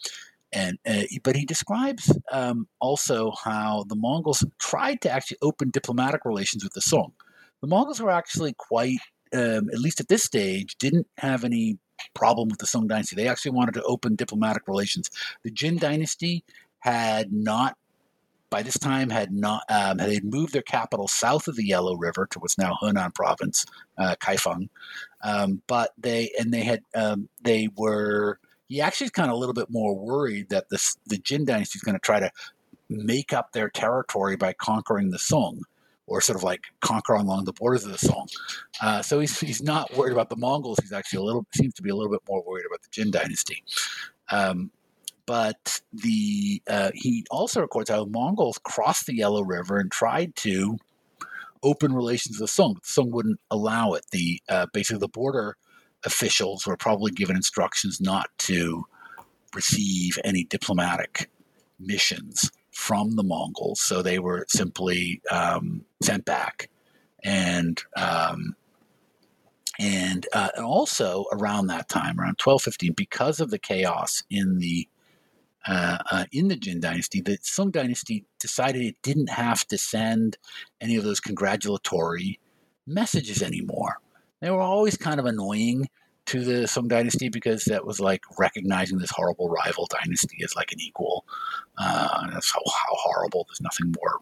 and uh, but he describes um, also how the mongols tried to actually open diplomatic relations with the song. The mongols were actually quite um, at least at this stage didn't have any problem with the song dynasty. They actually wanted to open diplomatic relations. The jin dynasty had not by this time had not um, had moved their capital south of the Yellow River to what's now Henan Province, uh, Kaifeng. Um, but they and they had um, they were he actually is kind of a little bit more worried that this the Jin dynasty is going to try to make up their territory by conquering the Song. Or sort of like conquer along the borders of the Song. Uh, so he's, he's not worried about the Mongols. He's actually a little seems to be a little bit more worried about the Jin dynasty. Um, but the uh, he also records how Mongols crossed the Yellow River and tried to open relations with Song. Song wouldn't allow it. The uh, basically the border officials were probably given instructions not to receive any diplomatic missions from the Mongols, so they were simply um, sent back. And um, and, uh, and also around that time, around 1215, because of the chaos in the uh, uh, in the Jin dynasty, the Song dynasty decided it didn't have to send any of those congratulatory messages anymore. They were always kind of annoying to the Song dynasty because that was like recognizing this horrible rival dynasty as like an equal. Uh, that's how, how, horrible. There's nothing more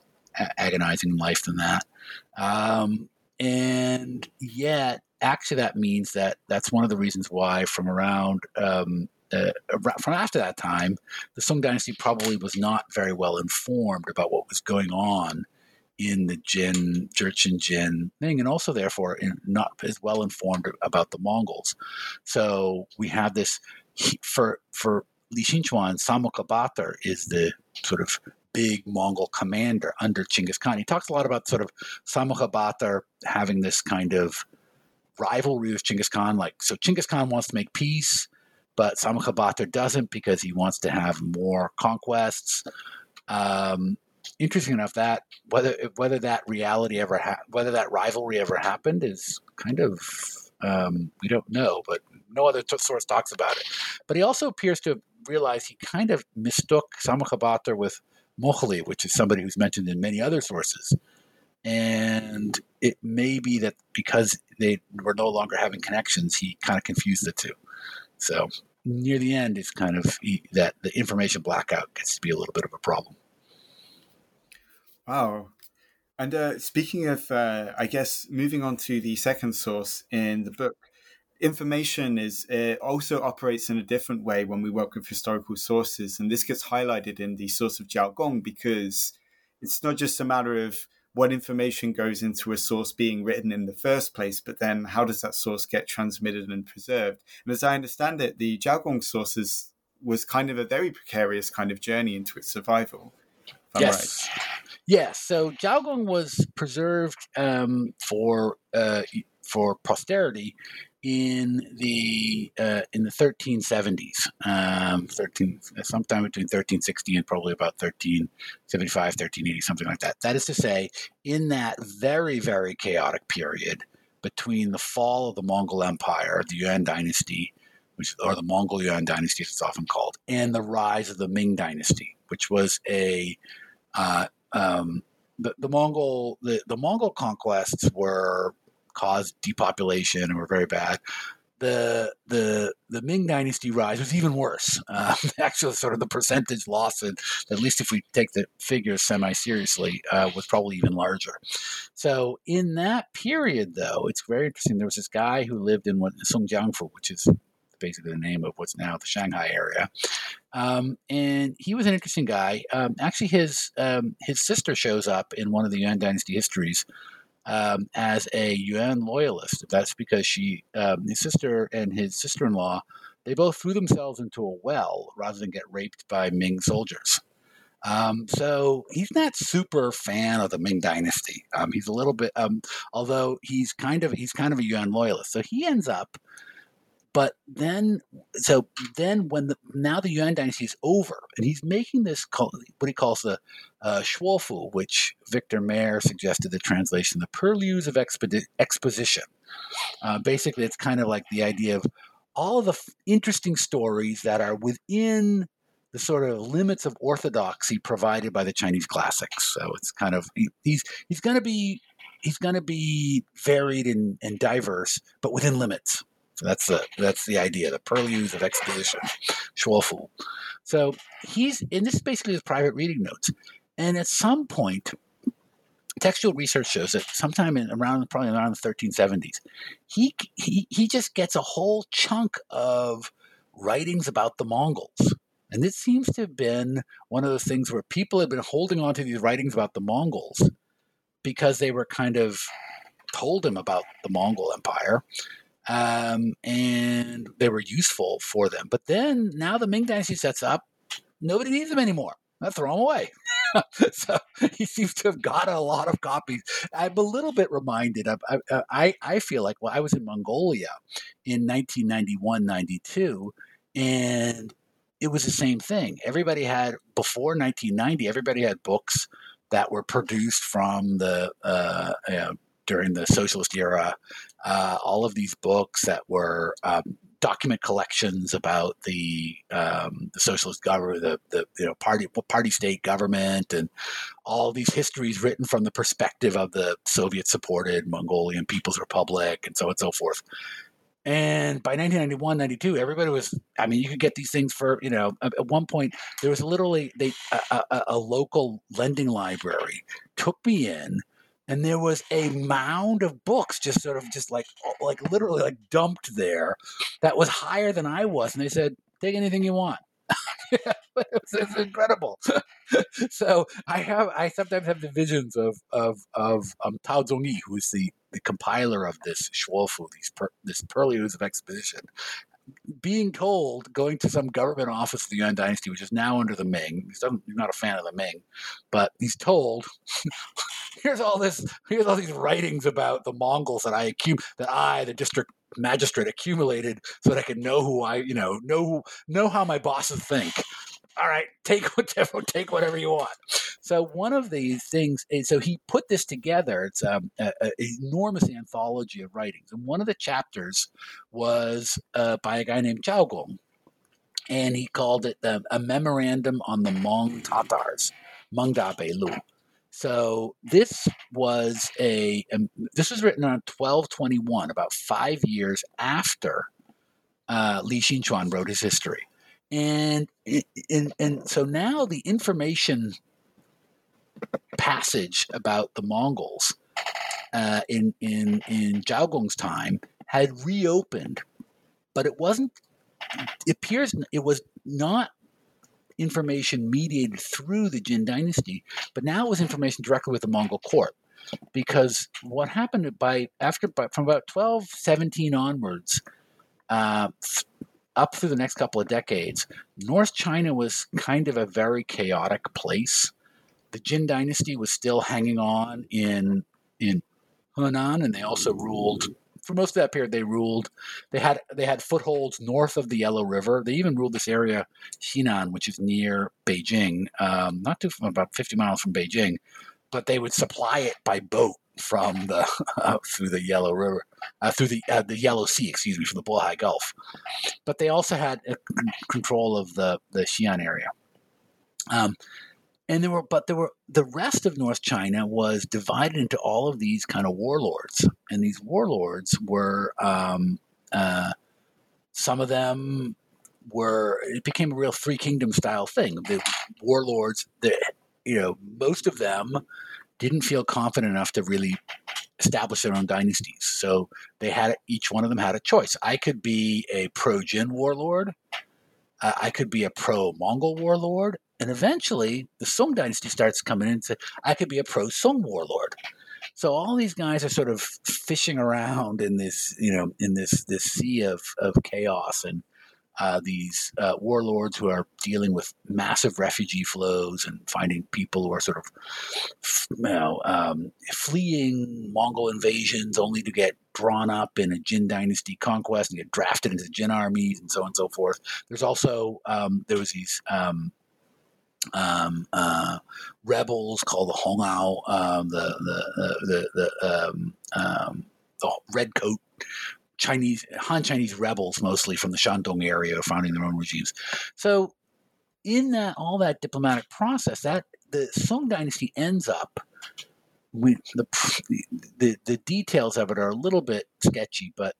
agonizing in life than that. Um, and yet, actually, that means that that's one of the reasons why, from around um, uh, from after that time, the Song dynasty probably was not very well informed about what was going on in the Jin, Jurchen Jin thing, and also therefore not as well informed about the Mongols. So we have this for for Li Xinchuan, Samuka Batar is the sort of big Mongol commander under Chinggis Khan. He talks a lot about sort of Samuka Batar having this kind of rivalry with Chinggis Khan. Like, so Chinggis Khan wants to make peace but Samuka Batar doesn't because he wants to have more conquests. Um, interesting enough that whether whether that reality ever ha- whether that rivalry ever happened is kind of um, we don't know, but no other t- source talks about it. But he also appears to realize he kind of mistook Samuka Batar with Moghli, which is somebody who's mentioned in many other sources. And it may be that because they were no longer having connections, he kind of confused the two. So near the end, it's kind of that the information blackout gets to be a little bit of a problem. Wow. And uh, speaking of, uh, I guess, moving on to the second source in the book, information is uh, also operates in a different way when we work with historical sources, and this gets highlighted in the source of Zhao Gong because it's not just a matter of what information goes into a source being written in the first place, but then how does that source get transmitted and preserved? And as I understand it, the Zhao Gong sources was kind of a very precarious kind of journey into its survival. yes. Right. Yes. So Zhao Gong was preserved um, for uh, for posterity in the uh, in the 1370s, um, 13 sometime between 1360 and probably about 1375, 1380, something like that. That is to say, in that very very chaotic period between the fall of the Mongol Empire, the Yuan Dynasty, which or the Mongol Yuan Dynasty, as it's often called, and the rise of the Ming Dynasty, which was a uh, um, the, the Mongol the, the Mongol conquests were caused depopulation and were very bad. The the the Ming Dynasty rise was even worse. <laughs> Uh, actually, sort of the percentage loss, and at least if we take the figures semi seriously, uh, was probably even larger. So in that period, though, it's very interesting. There was this guy who lived in what Songjiangfu, which is basically the name of what's now the Shanghai area. Um, and he was an interesting guy. Um, actually, his um, his sister shows up in one of the Yuan Dynasty histories um, as a Yuan loyalist. That's because she, um, his sister and his sister in law, they both threw themselves into a well rather than get raped by Ming soldiers. Um, so he's not super fan of the Ming Dynasty. Um, he's a little bit, um, although he's kind of he's kind of a Yuan loyalist. So he ends up but then, so then when the now the Yuan dynasty is over, and he's making this what he calls the uh, Shuofu, which Victor Mair suggested the translation, the purlieus of expedi- exposition. Uh, basically, it's kind of like the idea of all of the f- interesting stories that are within the sort of limits of orthodoxy provided by the Chinese classics. So it's kind of he, he's he's going to be he's going to be varied and, and diverse, but within limits. That's the that's the idea, the purlieus of exposition, Shuofu. So he's and this is basically his private reading notes. And at some point, textual research shows that sometime in around probably around the 1370s, he he he just gets a whole chunk of writings about the Mongols. And this seems to have been one of those things where people have been holding on to these writings about the Mongols because they were kind of told him about the Mongol Empire um, and they were useful for them. But then now the Ming Dynasty sets up, nobody needs them anymore. I throw them away. <laughs> so he seems to have got a lot of copies. I'm a little bit reminded of, I, I, I feel like, well, I was in Mongolia in 1991, 92, and it was the same thing. Everybody had, before 1990, everybody had books that were produced from the uh, uh, during the socialist era, uh, all of these books that were um, document collections about the um, the socialist government, the, the you know party party state government, and all these histories written from the perspective of the Soviet supported Mongolian People's Republic, and so on and so forth. And by 1991, 92, everybody was, I mean, you could get these things for, you know, at one point, there was literally they, a, a, a local lending library took me in and there was a mound of books just sort of just like like literally like dumped there that was higher than I was and they said take anything you want. <laughs> It's incredible. <laughs> So I have I sometimes have the visions of of of um, Tao Zongyi who is the the compiler of this Shuofu these per, this Purlieus of Exposition being told, going to some government office of the Yuan Dynasty, which is now under the Ming. He's, not a fan of the Ming, but he's told, <laughs> "Here's all this. Here's all these writings about the Mongols that I that I, the district magistrate, accumulated so that I could know who I, you know, know know how my bosses think." All right, take <laughs> whatever, take whatever you want. So one of these things, is, so he put this together. It's um, an enormous anthology of writings, and one of the chapters was uh, by a guy named Zhao Gong, and he called it um, a memorandum on the Mong Tatars, Meng Da Bei Lu. So this was a um, this was written on 1221, about five years after uh, Li Xinchuan wrote his history and and and so now the information passage about the Mongols uh, in in in Zhao Gong's time had reopened, but it wasn't. It appears it was not information mediated through the Jin dynasty, but now it was information directly with the Mongol court. Because what happened by after by, from about twelve seventeen onwards, uh, up through the next couple of decades, North China was kind of a very chaotic place. The Jin dynasty was still hanging on in in Henan, and they also ruled for most of that period, they ruled. They had they had footholds north of the Yellow River. They even ruled this area, Xinan, which is near Beijing, um, not too about 50 miles from Beijing. But they would supply it by boat from the <laughs> uh, through the Yellow River, uh, through the uh, the Yellow Sea, excuse me, from the Bohai Gulf. But they also had control of the the Xi'an area. Um, and there were, but there were the rest of North China was divided into all of these kind of warlords, and these warlords were um, uh, some of them were it became a real three kingdom style thing. The warlords, the you know, most of them didn't feel confident enough to really establish their own dynasties. So they had each one of them had a choice. I could be a pro Jin warlord. Uh, I could be a pro Mongol warlord. And eventually the Song dynasty starts coming in say, I could be a pro Song warlord. So all these guys are sort of fishing around in this, you know, in this this sea of, of chaos and uh, these uh, warlords who are dealing with massive refugee flows and finding people who are sort of, you know, um, fleeing Mongol invasions only to get drawn up in a Jin dynasty conquest and get drafted into the Jin armies and so on and so forth. There's also um, there was these um, um, uh, rebels called the Hongao, um, the the the the, um, um, the red coat Chinese Han Chinese rebels, mostly from the Shandong area, founding their own regimes. So, in that all that diplomatic process, that the Song Dynasty ends up. We, the, the the details of it are a little bit sketchy, but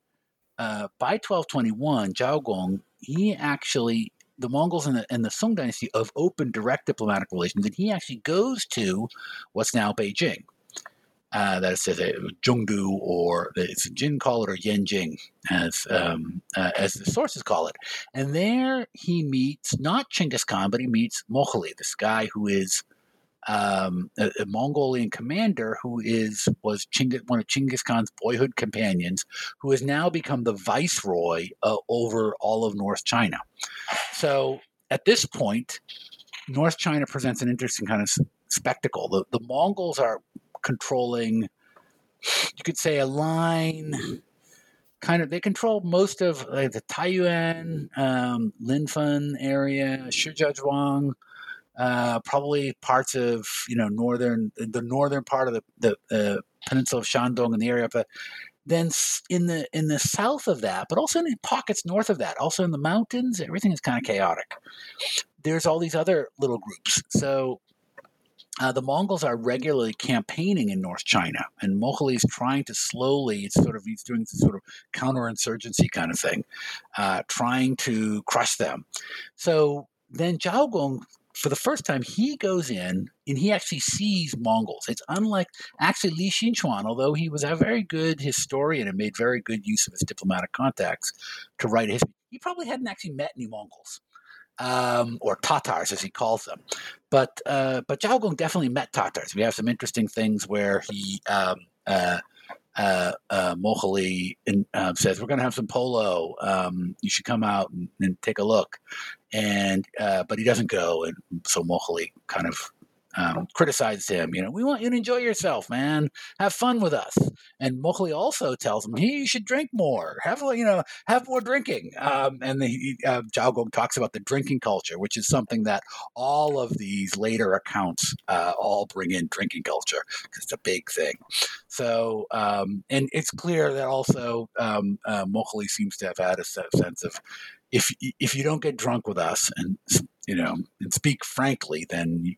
uh, by 1221, Zhao Gong he actually the Mongols and the, and the Song Dynasty of open direct diplomatic relations, and he actually goes to what's now Beijing uh, that says uh, Zhongdu or it's Jin call it or Yanjing as um, uh, as the sources call it. And there he meets not Chinggis Khan, but he meets Moghli, this guy who is um, a, a, Mongolian commander who is was Chinggis, one of Chinggis Khan's boyhood companions, who has now become the viceroy uh, over all of North China. So at this point, North China presents an interesting kind of spectacle. The, the Mongols are controlling, you could say, a line. Kind of, they control most of like, the Taiyuan, um, Linfen area, Shijiazhuang, uh, probably parts of you know northern the northern part of the the uh, peninsula of Shandong and the area but then in the in the south of that, but also in the pockets north of that, also in the mountains, everything is kind of chaotic. There's all these other little groups. So uh, the Mongols are regularly campaigning in North China, and Moghli is trying to slowly, it's sort of, he's doing this sort of counterinsurgency kind of thing, uh, trying to crush them. So then Zhao Gong, for the first time, he goes in and he actually sees Mongols. It's unlike, actually, Li Xinchuan, although he was a very good historian and made very good use of his diplomatic contacts to write history, he probably hadn't actually met any Mongols um, or Tatars as he calls them. But uh, but Zhao Gong definitely met Tatars. We have some interesting things where he um, uh, uh, uh, Moghli in, uh, says, "We're going to have some polo. Um, you should come out and, and take a look." And uh, but he doesn't go, and so Moghli kind of um, criticizes him. You know, we want you to enjoy yourself, man. Have fun with us. And Moghli also tells him, "He should drink more. Have you know, have more drinking." Um, and the uh, Zhao Gong talks about the drinking culture, which is something that all of these later accounts uh, all bring in drinking culture because it's a big thing. So, um, and it's clear that also um, uh, Moghli seems to have had a sense of if if you don't get drunk with us and you know and speak frankly, then we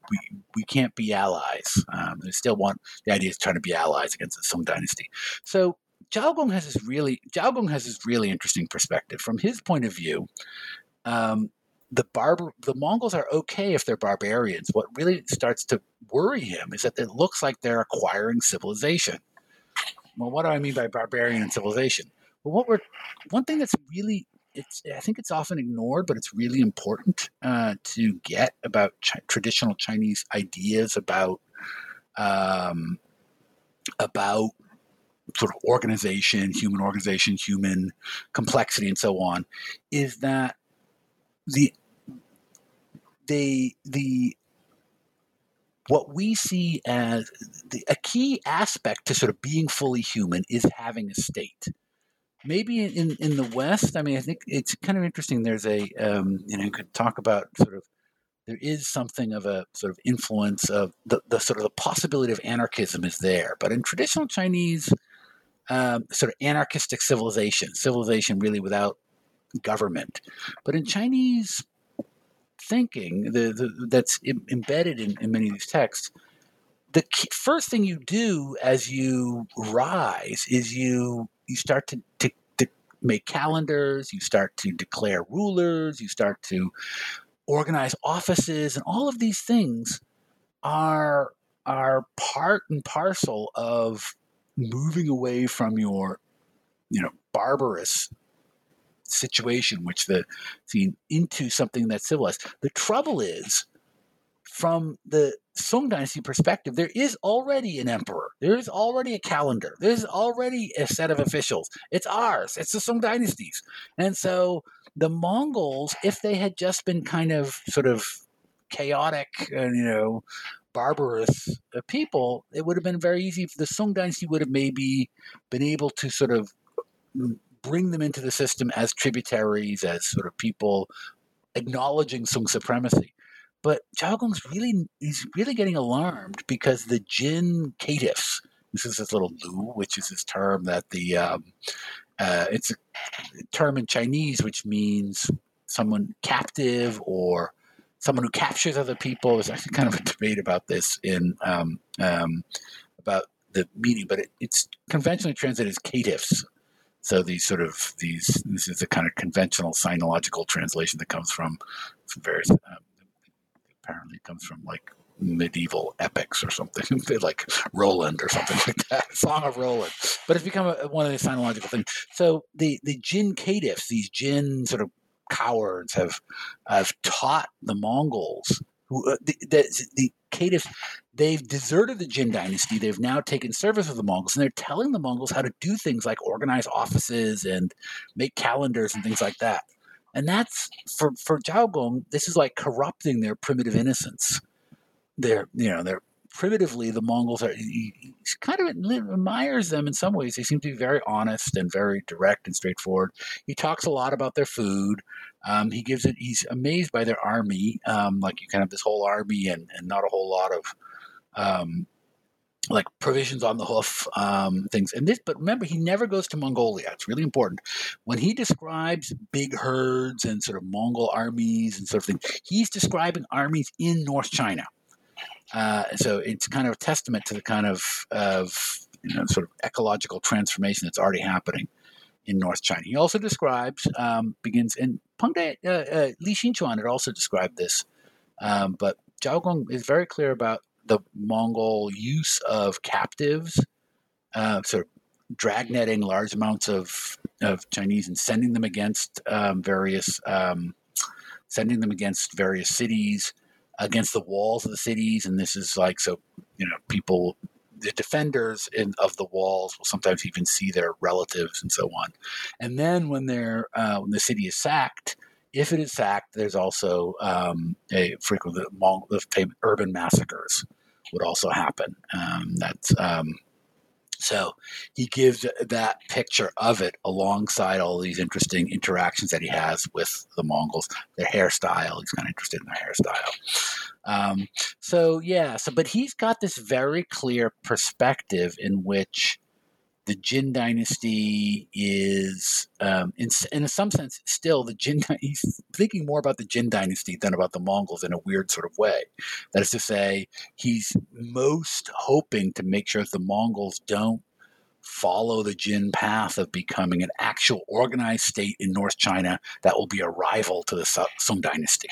we can't be allies. Um, they still want the idea is trying to be allies against the Song dynasty. So Zhao Gong has this really Zhao Gong has this really interesting perspective from his point of view. Um, the barbar the Mongols are okay if they're barbarians. What really starts to worry him is that it looks like they're acquiring civilization. Well, what do I mean by barbarian civilization? Well, what we're one thing that's really it's I think it's often ignored, but it's really important uh, to get about traditional Chinese ideas about um, about sort of organization, human organization, human complexity, and so on. Is that the they the what we see as the, a key aspect to sort of being fully human is having a state maybe in in the West, I mean, I think it's kind of interesting. There's a um, you know you could talk about sort of there is something of a sort of influence of the, the sort of the possibility of anarchism is there, but in traditional Chinese um, sort of anarchistic civilization, civilization really without government, but in Chinese thinking the, the that's Im- embedded in, in many of these texts the key, first thing you do as you rise is you you start to, to, to make calendars, you start to declare rulers, you start to organize offices, and all of these things are are part and parcel of moving away from your you know barbarous situation which the scene into something that's civilized. The trouble is from the Song Dynasty perspective, there is already an emperor. There is already a calendar. There's already a set of officials. It's ours. It's the Song Dynasties. And so the Mongols, if they had just been kind of sort of chaotic and, you know, barbarous uh, people, it would have been very easy. The Song Dynasty would have maybe been able to sort of bring them into the system as tributaries, as sort of people acknowledging Song supremacy. But Zhao Gong's really he's really getting alarmed because the Jin caitiffs, this is his little lu, which is his term that the um, uh, it's a term in Chinese which means someone captive or someone who captures other people. There's actually kind of a <laughs> debate about this in um, um, about the meaning, but it, it's conventionally translated as caitiffs. So these sort of these this is a kind of conventional sinological translation that comes from, from various um, apparently comes from like medieval epics or something, <laughs> like Roland or something like that, <laughs> Song of Roland. But it's become a, one of the sinological things. So the the Jin caitiffs, these Jin sort of cowards, have have taught the Mongols who uh, the, the, the caitiffs. They've deserted the Jin dynasty. They've now taken service with the Mongols, and they're telling the Mongols how to do things like organize offices and make calendars and things like that. And that's for for Zhao Gong, this is like corrupting their primitive innocence. They're you know they're primitively the Mongols are he, he kind of admires them in some ways. They seem to be very honest and very direct and straightforward. He talks a lot about their food. Um, he gives it. He's amazed by their army. Um, like you kind of this whole army and, and not a whole lot of um, like provisions on the hoof um, things and this but remember he never goes to mongolia it's really important when he describes big herds and sort of mongol armies and sort of thing he's describing armies in north china uh, so it's kind of a testament to the kind of of you know sort of ecological transformation that's already happening in North China. He also describes um, begins and Peng De, uh, uh, Li Xinchuan had also described this, um, but Zhao Gong is very clear about the Mongol use of captives, uh, sort of dragnetting large amounts of, of Chinese and sending them against um, various um, sending them against various cities, against the walls of the cities, and this is like so you know people. The defenders in, of the walls will sometimes even see their relatives and so on. And then when they're uh, when the city is sacked, if it is sacked, there's also um, a frequent the, urban massacres would also happen. Um, that's um, so he gives that picture of it alongside all these interesting interactions that he has with the Mongols. Their hairstyle, he's kind of interested in their hairstyle. Um, so yeah, so but he's got this very clear perspective in which the Jin dynasty is, um, in, in some sense, still the Jin. <laughs> He's thinking more about the Jin dynasty than about the Mongols in a weird sort of way. That is to say, he's most hoping to make sure that the Mongols don't follow the Jin path of becoming an actual organized state in North China that will be a rival to the Song dynasty.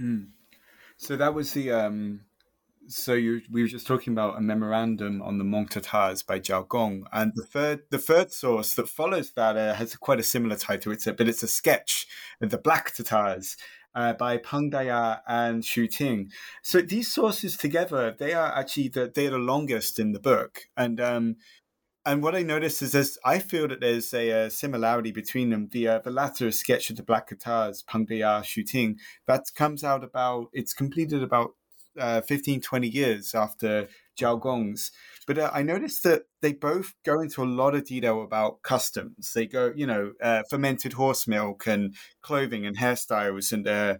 Mm. So that was the um, so you, we were just talking about a memorandum on the Mong Tatars by Zhao Gong, and the third the third source that follows that uh, has quite a similar title. It's a, but it's a sketch, of the Black Tatars. Uh, by Peng Daya and Xu Ting. So these sources together, they are actually the, they're the longest in the book. And um, and what I noticed is this: I feel that there's a, a similarity between them. The uh, the latter sketch of the Black Tatars, Peng Daya, Xu Ting, that comes out about it's completed about uh, 15, 20 years after Zhao Gong's. But uh, I noticed that they both go into a lot of detail about customs. They go, you know, uh, fermented horse milk and clothing and hairstyles, and uh,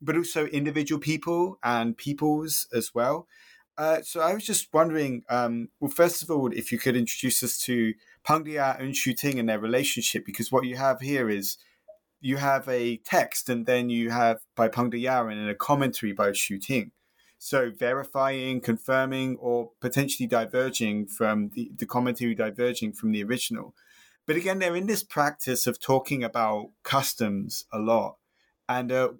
but also individual people and peoples as well. Uh, so I was just wondering, um, well, first of all, if you could introduce us to Peng Daya and Xu Ting and their relationship, because what you have here is you have a text and then you have by Peng Daya and a commentary by Xu Ting. So verifying, confirming, or potentially diverging from the, the commentary diverging from the original. But again, they're in this practice of talking about customs a lot. And uh,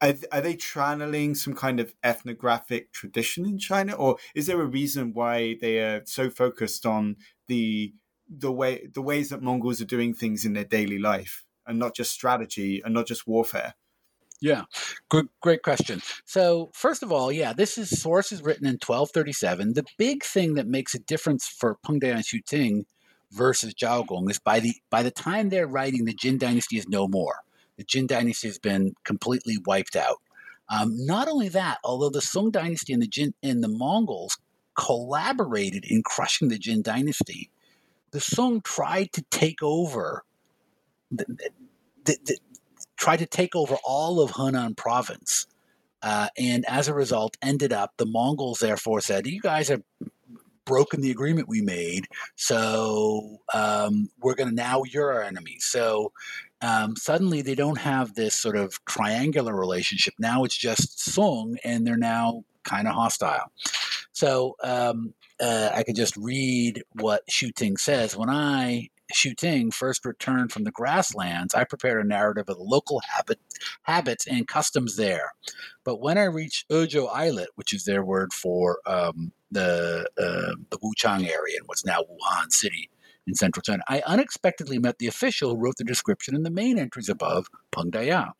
are, are they channeling some kind of ethnographic tradition in China, or is there a reason why they are so focused on the the way the ways that Mongols are doing things in their daily life, and not just strategy and not just warfare? Yeah, good, great question. So, first of all, yeah, this is source is written in 1237. The big thing that makes a difference for Peng De and Xu Ting versus Zhao Gong is by the by the time they're writing, the Jin dynasty is no more. The Jin dynasty has been completely wiped out. Um, not only that, although the Song dynasty and the Jin and the Mongols collaborated in crushing the Jin dynasty, the Song tried to take over the, the, the, tried to take over all of Henan province. Uh, and as a result, ended up the Mongols therefore said, "You guys have broken the agreement we made, so um, we're going to now you're our enemy." So um, suddenly they don't have this sort of triangular relationship. Now it's just Sung, and they're now kind of hostile. So um, uh, I could just read what Xu Ting says. When I Xu Ting first returned from the grasslands, I prepared a narrative of the local habit, habits and customs there. But when I reached Ezhou Islet, which is their word for um, the uh, the Wuchang area in what's now Wuhan City in central China, I unexpectedly met the official who wrote the description in the main entries above Peng Daya.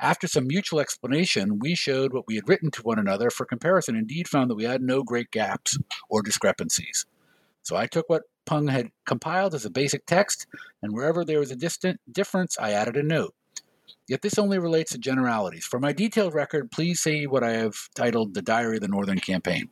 After some mutual explanation, we showed what we had written to one another for comparison, indeed found that we had no great gaps or discrepancies. So I took what Peng had compiled as a basic text, and wherever there was a distant difference, I added a note. Yet this only relates to generalities. For my detailed record, please see what I have titled The Diary of the Northern Campaign.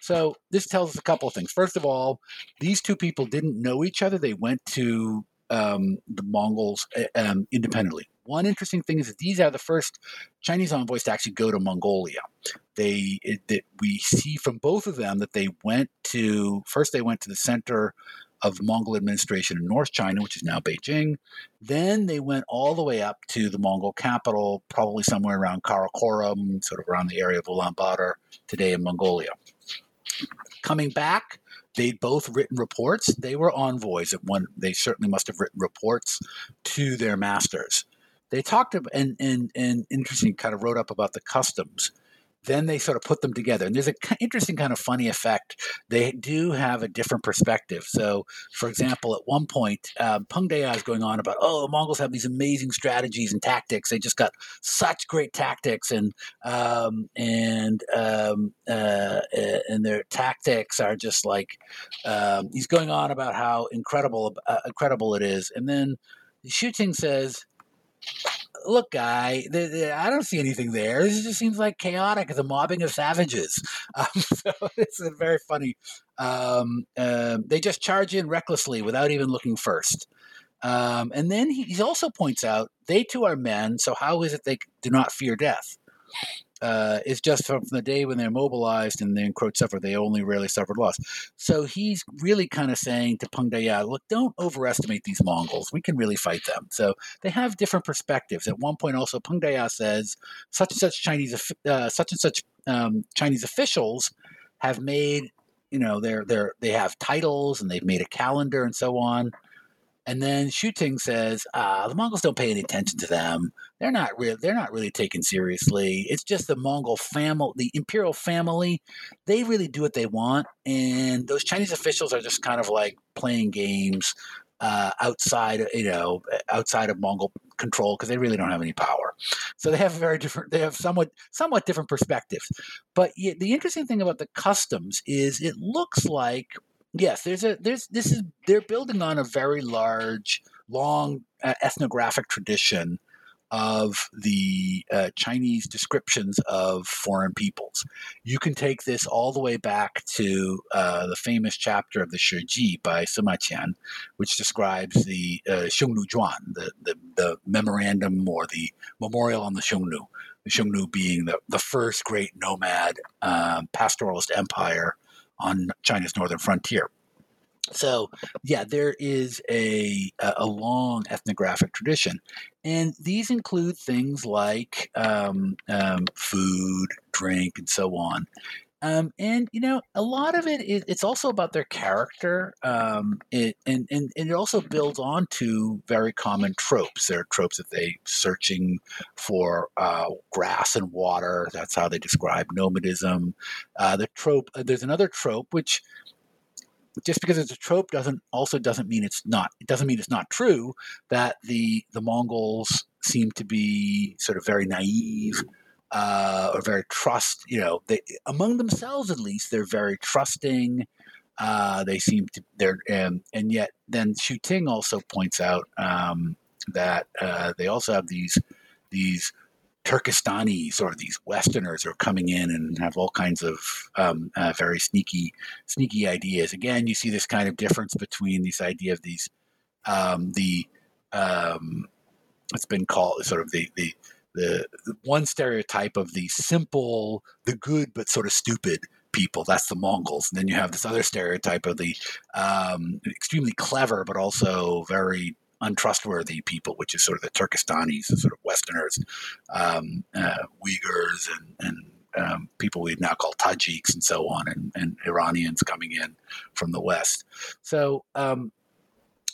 So this tells us a couple of things. First of all, these two people didn't know each other. They went to um, the Mongols um, independently. One interesting thing is that these are the first Chinese envoys to actually go to Mongolia. They it, we see from both of them that they went to first they went to the center of Mongol administration in North China, which is now Beijing. Then they went all the way up to the Mongol capital, probably somewhere around Karakorum, sort of around the area of Ulaanbaatar today in Mongolia. Coming back, they'd both written reports. They were envoys at one. They certainly must have written reports to their masters. They talked and and and interesting kind of wrote up about the customs then they sort of put them together. And there's an interesting kind of funny effect. They do have a different perspective. So, for example, at one point, um, Peng is going on about, oh, the Mongols have these amazing strategies and tactics. They just got such great tactics, and um, and um, uh, and their tactics are just like um, he's going on about how incredible uh, incredible it is, and then Xu Ting says look, guy, the, the, I don't see anything there. This just seems like chaotic. It's a mobbing of savages. <laughs> Um, so it's very funny. Um, uh, they just charge in recklessly without even looking first. Um, and then he, he also points out they too are men. So how is it they do not fear death? Uh, is just from the day when they're mobilized and they encroach suffer, they only rarely suffered loss. So he's really kind of saying to Peng Daya, look, don't overestimate these Mongols. We can really fight them. So they have different perspectives. At one point, also, Peng Daya says such and such Chinese, uh, such and such um, Chinese officials have made, you know, they're, they're, they have titles and they've made a calendar and so on. And then Xu Ting says, ah, the Mongols don't pay any attention to them. They're not real. They're not really taken seriously. It's just the Mongol family, the imperial family. They really do what they want, and those Chinese officials are just kind of like playing games uh, outside, you know, outside of Mongol control because they really don't have any power. So they have very different. They have somewhat somewhat different perspectives. But the interesting thing about the customs is it looks like yes, there's a there's this is they're building on a very large, long uh, ethnographic tradition of the uh, Chinese descriptions of foreign peoples. You can take this all the way back to uh, the famous chapter of the Shiji by Sima Qian, which describes the uh, the, the, the, memorandum or the memorial on the Xiongnu, the Xiongnu being the, the first great nomad um, pastoralist empire on China's northern frontier. So, yeah, there is a a long ethnographic tradition, and these include things like um, um, food, drink, and so on. Um, and you know, a lot of it is it's also about their character. Um, it, and, and and it also builds on to very common tropes. There are tropes that they searching for uh, grass and water. That's how they describe nomadism. Uh, the trope. Uh, there's another trope which just because it's a trope doesn't also doesn't mean it's not it doesn't mean it's not true that the the Mongols seem to be sort of very naive uh, or very trust you know they among themselves at least they're very trusting uh, they seem to they're and and yet then Xu Ting also points out um, that uh, they also have these these Turkestanis or these Westerners are coming in and have all kinds of um, uh, very sneaky, sneaky ideas. Again, you see this kind of difference between this idea of these, um, the, um, it's been called sort of the, the, the, one stereotype of the simple, the good but sort of stupid people. That's the Mongols. And then you have this other stereotype of the um, extremely clever but also very untrustworthy people, which is sort of the Turkestanis, the sort of Westerners, um, uh, Uyghurs, and, and um, people we now call Tajiks and so on, and, and, Iranians coming in from the West. So, um,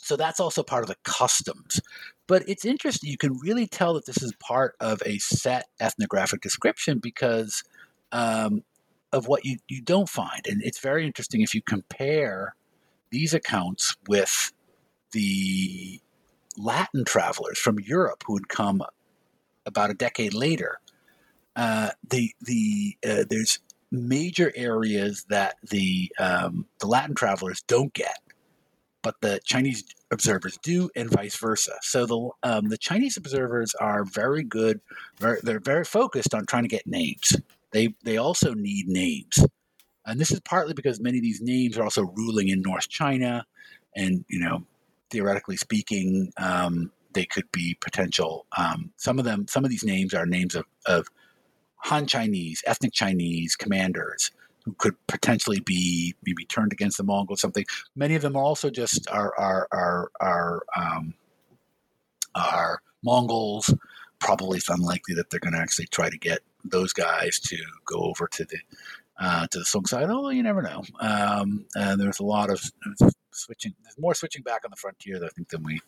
so that's also part of the customs. But it's interesting. You can really tell that this is part of a set ethnographic description because um, of what you, you don't find. And it's very interesting if you compare these accounts with the Latin travelers from Europe who had come about a decade later. Uh, the the uh, there's major areas that the um, the Latin travelers don't get, but the Chinese observers do, and vice versa. So the um, the Chinese observers are very good. Very, they're very focused on trying to get names. They they also need names, and this is partly because many of these names are also ruling in North China, and you know theoretically speaking, um, they could be potential. Um, some of them, some of these names are names of, of Han Chinese, ethnic Chinese commanders who could potentially be maybe turned against the Mongols. Something. Many of them are also just are are are are, um, are Mongols. Probably it's unlikely that they're going to actually try to get those guys to go over to the uh, to the Song side. Although you never know. Um, and there's a lot of switching. There's more switching back on the frontier, I think, than we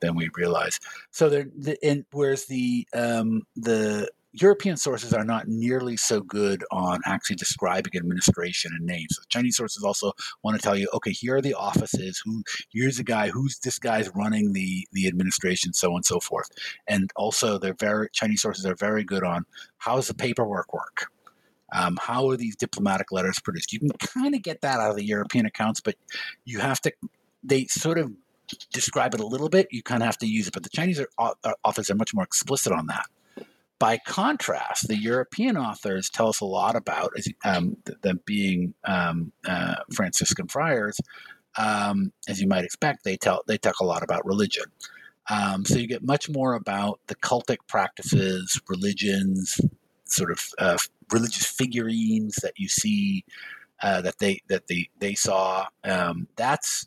than we realize. So there, the, and whereas the um, the European sources are not nearly so good on actually describing administration and names. So Chinese sources also want to tell you, okay, here are the offices. Who here's the guy. Who's this guy's running the the administration, so on and so forth. And also, they're very Chinese sources are very good on how does the paperwork work. Um, how are these diplomatic letters produced? You can kind of get that out of the European accounts, but you have to, they sort of describe it a little bit. You kind of have to use it. But the Chinese are, uh, authors are much more explicit on that. By contrast, the European authors tell us a lot about um, them being um, uh, Franciscan friars. Um, as you might expect, they tell they talk a lot about religion. Um, so you get much more about the cultic practices, religions, sort of uh, religious figurines that you see uh, that they that they they saw. Um, that's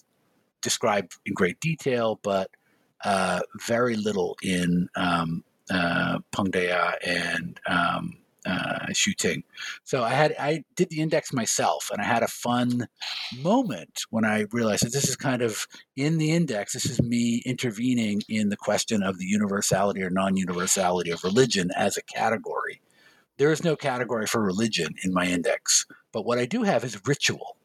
described in great detail, but uh, very little in um, uh, and um, uh, Xu Ting. So I had I did the index myself, and I had a fun moment when I realized that this is kind of in the index. This is me intervening in the question of the universality or non-universality of religion as a category. There is no category for religion in my index, but what I do have is ritual.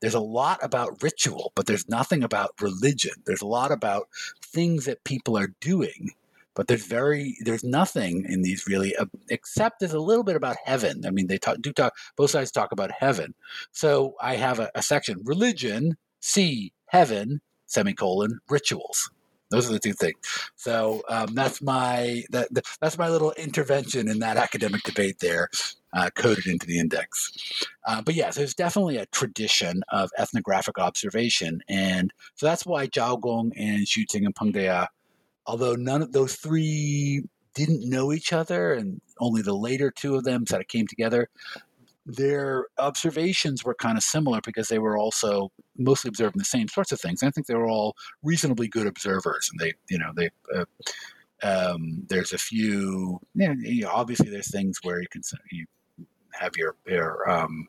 There's a lot about ritual, but there's nothing about religion. There's a lot about things that people are doing, but there's very there's nothing in these really uh, except there's a little bit about heaven. I mean, they talk, do talk both sides talk about heaven. So I have a, a section religion, C, heaven, semicolon, rituals. Those are the two things. So um, that's my that, that's my little intervention in that academic debate there, uh, coded into the index. Uh, but yes, there's definitely a tradition of ethnographic observation, and so that's why Zhao Gong and Xu Ting and Peng Daya, although none of those three didn't know each other, and only the later two of them sort of came together their observations were kind of similar because they were also mostly observing the same sorts of things. I think they were all reasonably good observers, and they, you know, they. Uh, um, there's a few. You know, obviously, there's things where you can you have your your um,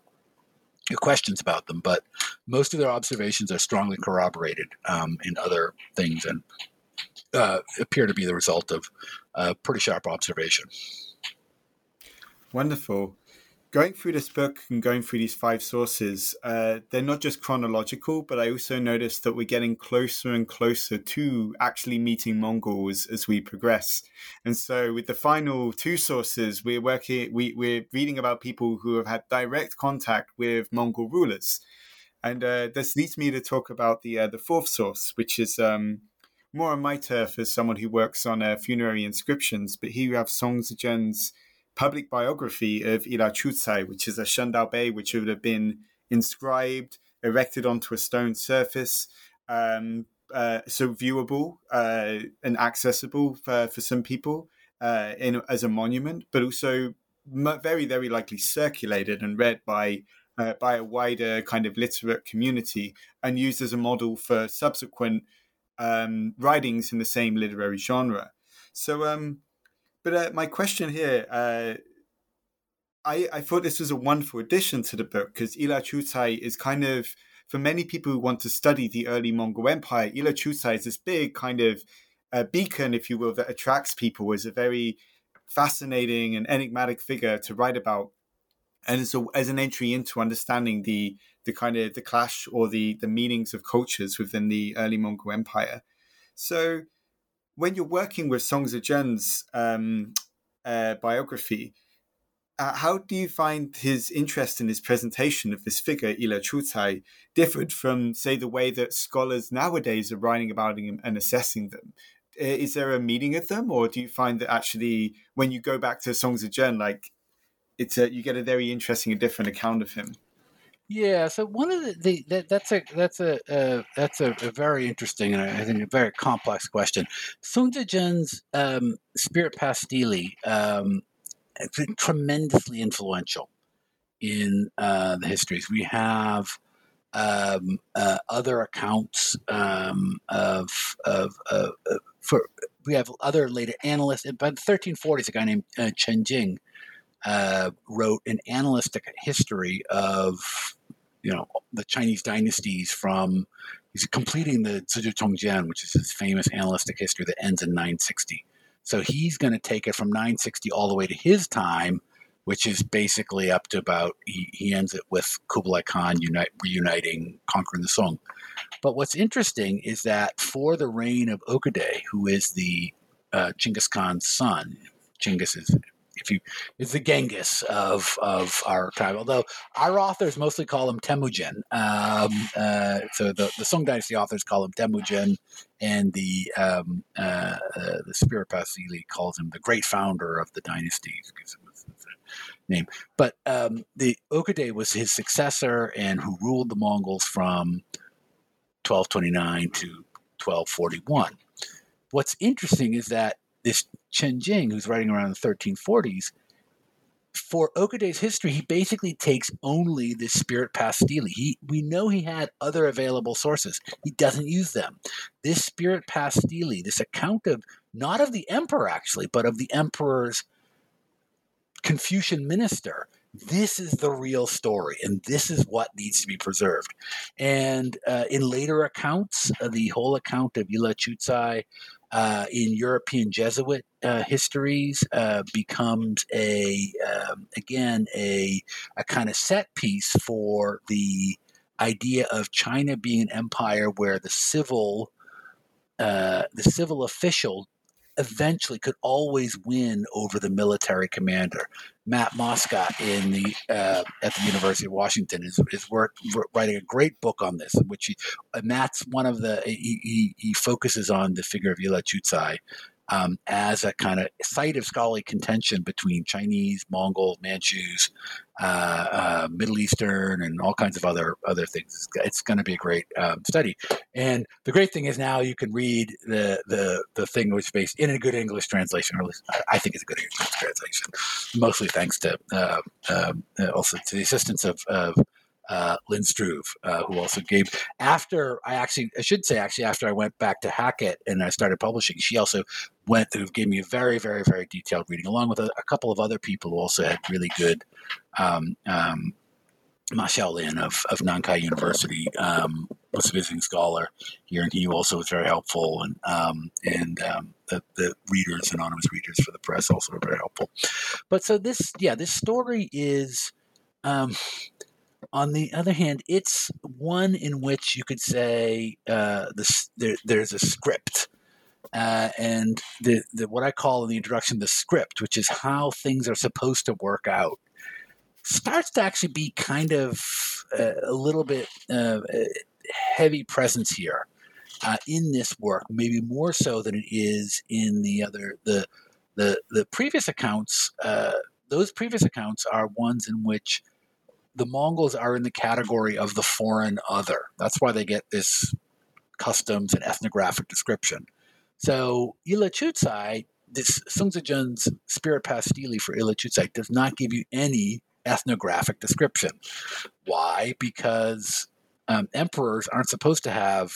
your questions about them, but most of their observations are strongly corroborated um, in other things and uh, appear to be the result of uh, pretty sharp observation. Wonderful going through this book and going through these five sources, uh, they're not just chronological, but I also noticed that we're getting closer and closer to actually meeting Mongols as we progress. And so, with the final two sources, we're working, we, we're reading about people who have had direct contact with Mongol rulers. And uh, this leads me to talk about the uh, the fourth source, which is um, more on my turf as someone who works on uh, funerary inscriptions. But here you have Song Zizhen's public biography of Yelü Chucai, which is a Shendao Bei, which would have been inscribed, erected onto a stone surface, um, uh, so viewable uh, and accessible for, for some people uh, in, as a monument, but also very, very likely circulated and read by uh, by a wider kind of literate community and used as a model for subsequent um, writings in the same literary genre. So, um, but uh, my question here, uh, I, I thought this was a wonderful addition to the book because Yelü Chucai is kind of, for many people who want to study the early Mongol Empire, Yelü Chucai is this big kind of uh, beacon, if you will, that attracts people as a very fascinating and enigmatic figure to write about. And so as an entry into understanding the the kind of the clash or the the meanings of cultures within the early Mongol Empire. So when you're working with Song Zizhen's um, uh, biography, uh, how do you find his interest in his presentation of this figure, Yelü Chucai, differed from, say, the way that scholars nowadays are writing about him and assessing them? Is there a meaning of them, or do you find that actually, when you go back to Song Zizhen, like it's a, you get a very interesting and different account of him? Yeah, so one of the, the that, that's a that's a uh, that's a, a, very interesting and I think a very complex question. Song Zizhen's um, Spirit-Path Stele um, has been tremendously influential in uh, the histories. We have um, uh, other accounts um, of, of, of, for we have other later analysts. By the 1340s, a guy named uh, Chen Jing uh, wrote an analytic history of you know the Chinese dynasties from he's completing the Zizhi Tongjian, which is his famous analytic history that ends in 960. So he's going to take it from 960 all the way to his time, which is basically up to about he, he ends it with Kublai Khan unite, reuniting, conquering the Song. But what's interesting is that for the reign of Ogedei, who is the uh, Khan's son, Genghis is if you is the Genghis of of our time. Although our authors mostly call him Temujin. Um, uh, so the, the Song Dynasty authors call him Temujin, and the um, uh, uh, the Spirit-Path Stele calls him the great founder of the dynasty because it was name. But um, the Ogedei was his successor and who ruled the Mongols from 1229 to 1241. What's interesting is that this Chen Jing, who's writing around the 1340s, for Ogedei's history, he basically takes only the spirit-path stele. He, we know he had other available sources. He doesn't use them. This spirit-path stele, this account of not of the emperor actually, but of the emperor's Confucian minister, this is the real story and this is what needs to be preserved and uh, in later accounts uh, the whole account of Yelü Chucai uh, in European Jesuit uh, histories uh, becomes a um, again a a kind of set piece for the idea of China being an empire where the civil uh, the civil official eventually could always win over the military commander. Matt Mosca in the uh, at the University of Washington is is work, writing a great book on this, which he and that's one of the he, he, he focuses on the figure of Yelü Chucai um, as a kind of site of scholarly contention between Chinese, Mongol, Manchus, uh, uh, Middle Eastern, and all kinds of other other things. It's, it's going to be a great um, study. And the great thing is now you can read the the the thing which based in a good English translation, or at least I think it's a good English translation, mostly thanks to uh, um, uh also to the assistance of, of uh, Lynn Struve, uh, who also gave after I actually I should say actually after I went back to Hackett and I started publishing, she also went through gave me a very very very detailed reading along with a, a couple of other people who also had really good. Um, um, Ma Xiaolin of, of Nankai University um, was a visiting scholar here, and he also was very helpful. And um, and um, the, the readers, anonymous readers for the press, also were very helpful. But so this, yeah, this story is um, on the other hand, it's one in which you could say uh, this, there, there's a script. Uh, and the, the, what I call in the introduction the script, which is how things are supposed to work out, starts to actually be kind of uh, a little bit uh, heavy presence here uh, in this work, maybe more so than it is in the other the the the previous accounts. Uh, those previous accounts are ones in which the Mongols are in the category of the foreign other. That's why they get this customs and ethnographic description. So Yelü Chucai, this Sung Jun's spirit-path stele for Yelü Chucai does not give you any ethnographic description. Why? Because um, emperors aren't supposed to have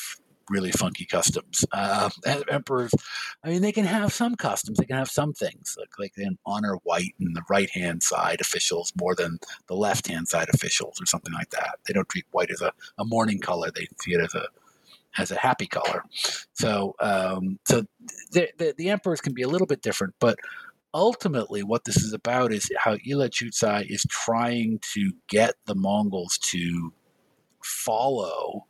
really funky customs. Uh, emperors, I mean, they can have some customs. They can have some things like like they honor white and the right hand side officials more than the left hand side officials, or something like that. They don't treat white as a, a mourning color. They see it as a as a happy color. So um, so the, the, the emperors can be a little bit different, but ultimately what this is about is how Yelü Chucai is trying to get the Mongols to follow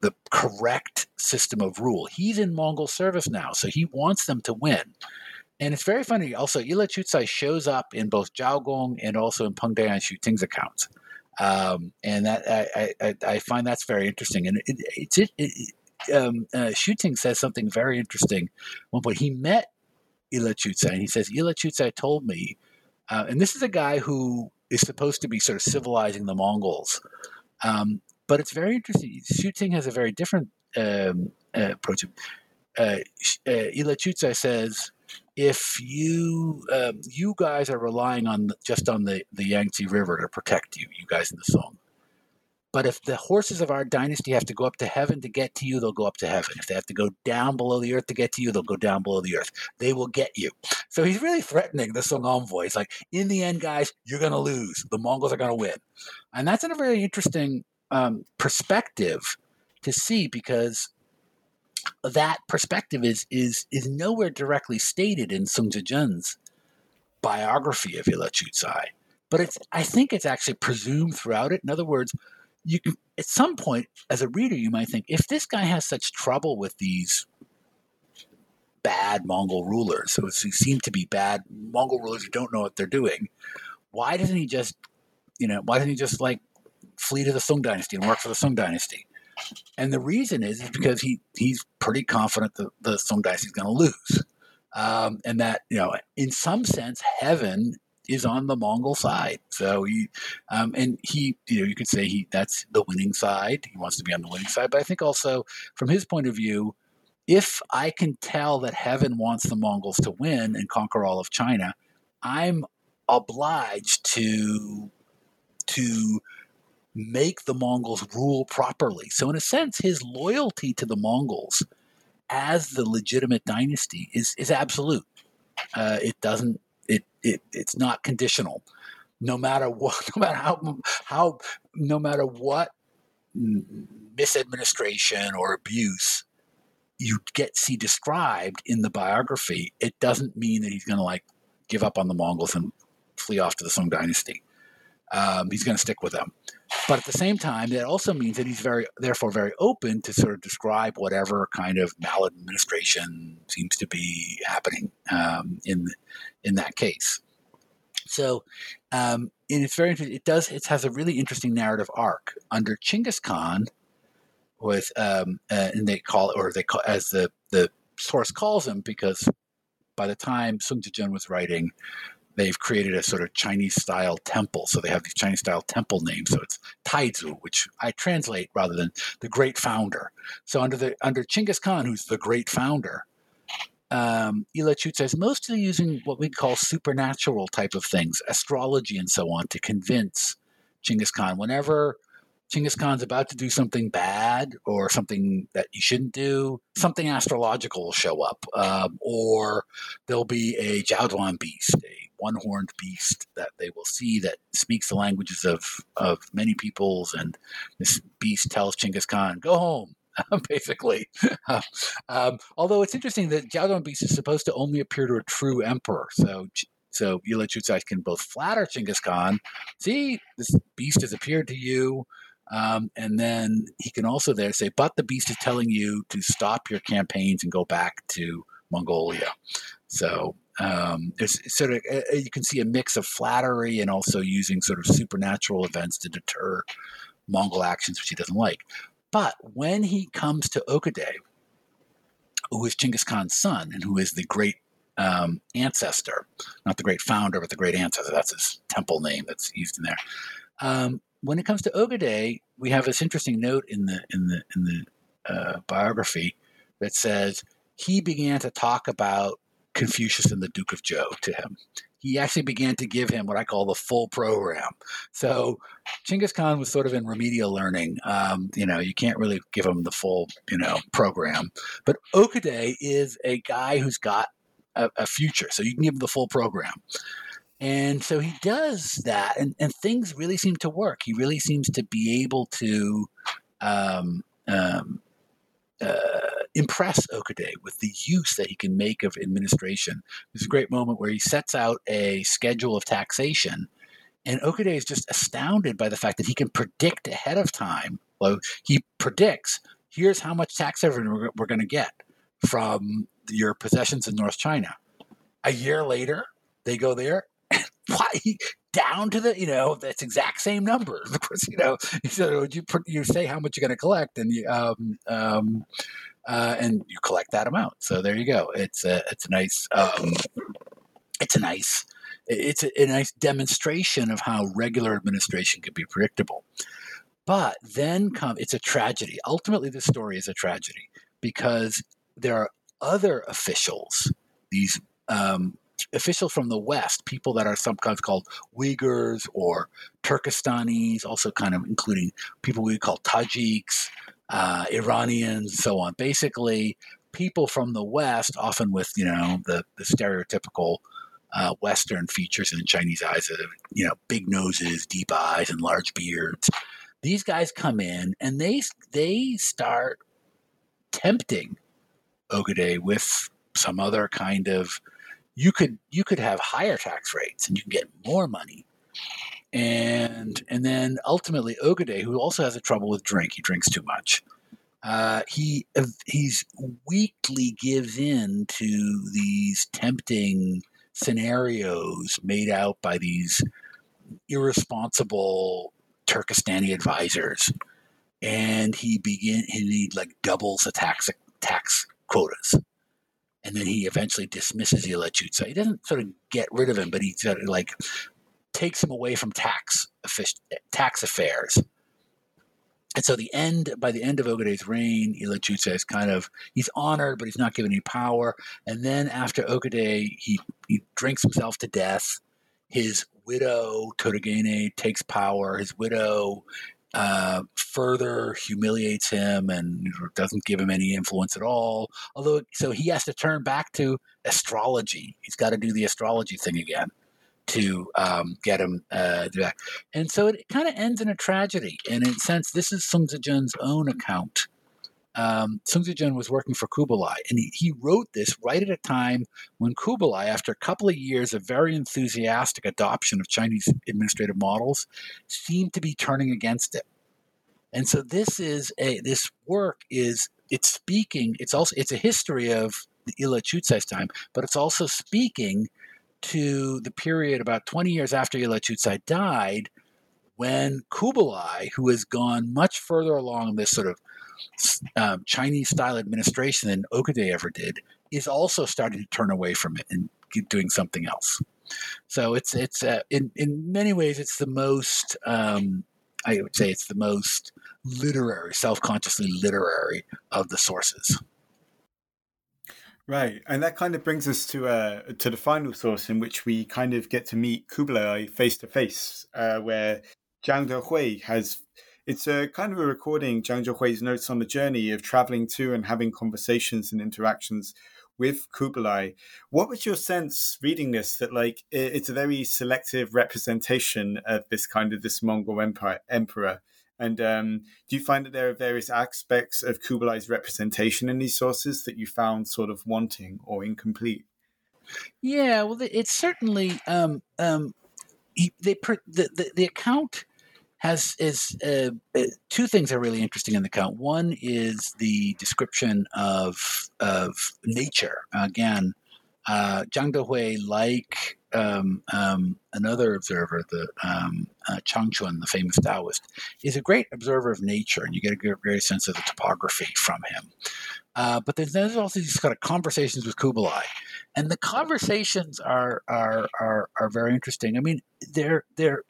the correct system of rule. He's in Mongol service now, so he wants them to win. And it's very funny. Also, Yelü Chucai shows up in both Zhao Gong and also in Peng Deyan Xu Ting's accounts. Um, and that I, I, I, find that's very interesting. And it, it's it, it um, uh, Xu Ting says something very interesting. One point he met Yelü Chucai, and he says Yelü Chucai told me, uh, and this is a guy who is supposed to be sort of civilizing the Mongols. Um, but it's very interesting. Xu Ting has a very different um, uh, approach. Uh, uh, Yelü Chucai says, if you um, you guys are relying on the, just on the, the Yangtze River to protect you, you guys in the Song. But if the horses of our dynasty have to go up to heaven to get to you, they'll go up to heaven. If they have to go down below the earth to get to you, they'll go down below the earth. They will get you. So he's really threatening the Song envoy. It's like, in the end, guys, you're going to lose. The Mongols are going to win. And that's in a very interesting um, perspective to see because that perspective is is is nowhere directly stated in Sung Jun's biography of Yelü Chucai. But it's I think it's actually presumed throughout it. In other words, you can at some point as a reader you might think if this guy has such trouble with these bad Mongol rulers who seem to be bad Mongol rulers who don't know what they're doing, why doesn't he just you know why doesn't he just like flee to the Sung Dynasty and work for the Sung Dynasty. And the reason is, is because he he's pretty confident that the Sung Dynasty is going to lose, um, and that you know, in some sense, heaven is on the Mongol side. So he, um, and he, you know, you could say he that's the winning side. He wants to be on the winning side. But I think also from his point of view, if I can tell that heaven wants the Mongols to win and conquer all of China, I'm obliged to to make the Mongols rule properly. So, in a sense, his loyalty to the Mongols as the legitimate dynasty is is absolute. Uh, it doesn't it, it it's not conditional. No matter <laughs> what, no matter how how no matter what misadministration or abuse you get see described in the biography, it doesn't mean that he's going to like give up on the Mongols and flee off to the Song Dynasty. Um, he's going to stick with them. but at the same time, that also means that he's very, therefore, very open to sort of describe whatever kind of maladministration seems to be happening um, in in that case. So, um, and it's very. It does. It has a really interesting narrative arc under Chinggis Khan, with um, uh, and they call it, or they call as the the source calls him because by the time Sung Jun was writing, they've created a sort of Chinese style temple. So they have these Chinese style temple names. So it's Taizu, which I translate rather than the great founder. So under the under Chinggis Khan, who's the great founder, um, Ila Chut says mostly using what we call supernatural type of things, astrology and so on, to convince Chinggis Khan whenever Chinggis Khan's about to do something bad or something that you shouldn't do, something astrological will show up, um, or there'll be a Jiaoduan beast, a one-horned beast that they will see that speaks the languages of of many peoples, and this beast tells Chinggis Khan, "Go home." <laughs> basically. <laughs> um, although it's interesting that Jiaoduan beast is supposed to only appear to a true emperor, so so Yelü Chucai can both flatter Chinggis Khan, see, this beast has appeared to you, um, and then he can also there say, but the beast is telling you to stop your campaigns and go back to Mongolia. So um, it's, sort of uh, you can see a mix of flattery and also using sort of supernatural events to deter Mongol actions, which he doesn't like. But when he comes to Ogedei, who is Chinggis Khan's son and who is the great um, ancestor, not the great founder, but the great ancestor, that's his temple name that's used in there. Um, when it comes to Ogedei, we have this interesting note in the in the in the uh, biography that says he began to talk about Confucius and the Duke of Zhou to him. He actually began to give him what I call the full program. So Chinggis Khan was sort of in remedial learning. Um, you know, you can't really give him the full, you know, program. But Ogedei is a guy who's got a, a future, so you can give him the full program. And so he does that, and, and things really seem to work. He really seems to be able to um, um, uh, impress Ogedei with the use that he can make of administration. There's a great moment where he sets out a schedule of taxation, and Ogedei is just astounded by the fact that he can predict ahead of time. Well, he predicts here's how much tax revenue we're, we're going to get from your possessions in North China. A year later, they go there <laughs> down to the you know that's exact same number. <laughs> Of course you know so you put you say how much you're going to collect and you um, um, uh, and you collect that amount. So there you go. It's a it's a nice um, it's a nice it's a, a nice demonstration of how regular administration can be predictable. But then come it's a tragedy. Ultimately the story is a tragedy because there are other officials these um, officials from the West, people that are sometimes called Uyghurs or Turkestanis, also kind of including people we call Tajiks, uh, Iranians, so on. Basically, people from the West, often with you know the, the stereotypical uh, Western features in Chinese eyes, of, you know, big noses, deep eyes, and large beards. These guys come in and they they start tempting Ogedei with some other kind of you could you could have higher tax rates and you can get more money. And and then ultimately Ogedei, who also has a trouble with drink, he drinks too much. Uh, he he's weakly gives in to these tempting scenarios made out by these irresponsible Turkestani advisors, and he begin he like doubles the tax tax quotas and then he eventually dismisses Yelü Chucai. He doesn't sort of get rid of him, but he sort of like takes him away from tax tax affairs. And so the end by the end of Ogedei's reign, Yelü Chucai is kind of he's honored, but he's not given any power. And then after Ogedei, he he drinks himself to death. His widow Töregene takes power. His widow uh, further humiliates him and doesn't give him any influence at all. Although, so he has to turn back to astrology. He's got to do the astrology thing again to um, get him uh, back. And so it kind of ends in a tragedy. And in a sense, this is Sung Jun's own account um, Song Zizhen was working for Kublai, and he, he wrote this right at a time when Kublai, after a couple of years of very enthusiastic adoption of Chinese administrative models, seemed to be turning against it. And so this is a this work is it's speaking. It's also it's a history of the Yelü Chucai's time, but it's also speaking to the period about 20 years after Ila Chucai died, when Kublai, who has gone much further along this sort of um, Chinese style administration than Ogedei ever did, is also starting to turn away from it and keep doing something else. So it's it's uh, in in many ways it's the most um, I would say it's the most literary, self consciously literary of the sources. Right, and that kind of brings us to uh, to the final source in which we kind of get to meet Kublai face to face, where Zhang Dehui has it's a kind of a recording, Zhang Dehui's notes on the journey of traveling to and having conversations and interactions with Kublai. What was your sense reading this that like it's a very selective representation of this kind of this Mongol empire, emperor? And um, do you find that there are various aspects of Kublai's representation in these sources that you found sort of wanting or incomplete? Yeah, well, it's certainly um, um, they the, the, the account has is uh, uh, two things are really interesting in the count. One is the description of of nature. Again, uh, Zhang Dehui, like um, um, another observer, the um, uh, Chang Chun, the famous Taoist, is a great observer of nature, and you get a great sense of the topography from him. Uh, but there's, there's also these kind of conversations with Kublai, and the conversations are are are, are very interesting. I mean, they're they're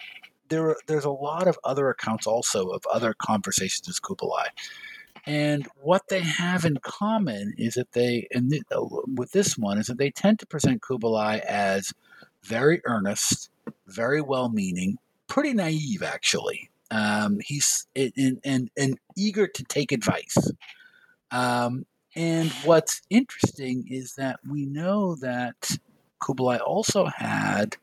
there there's a lot of other accounts also of other conversations with Kublai. And what they have in common is that they, and th- uh, with this one, is that they tend to present Kublai as very earnest, very well-meaning, pretty naive actually. Um, he's and, and eager to take advice. Um, and what's interesting is that we know that Kublai also had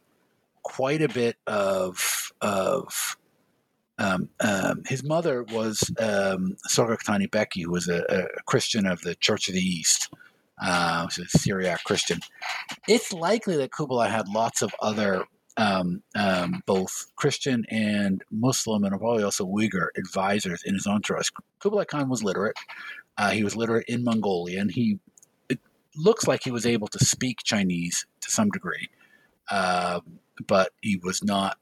quite a bit of of um, um, his mother was um, Sorgaktani Beki, who was a, a, Christian of the Church of the East, uh, was a Syriac Christian. It's likely that Kublai had lots of other, um, um, both Christian and Muslim, and probably also Uyghur advisors in his entourage. Kublai Khan was literate. Uh, he was literate in Mongolian. He looks like he was able to speak Chinese to some degree. Uh, but he was not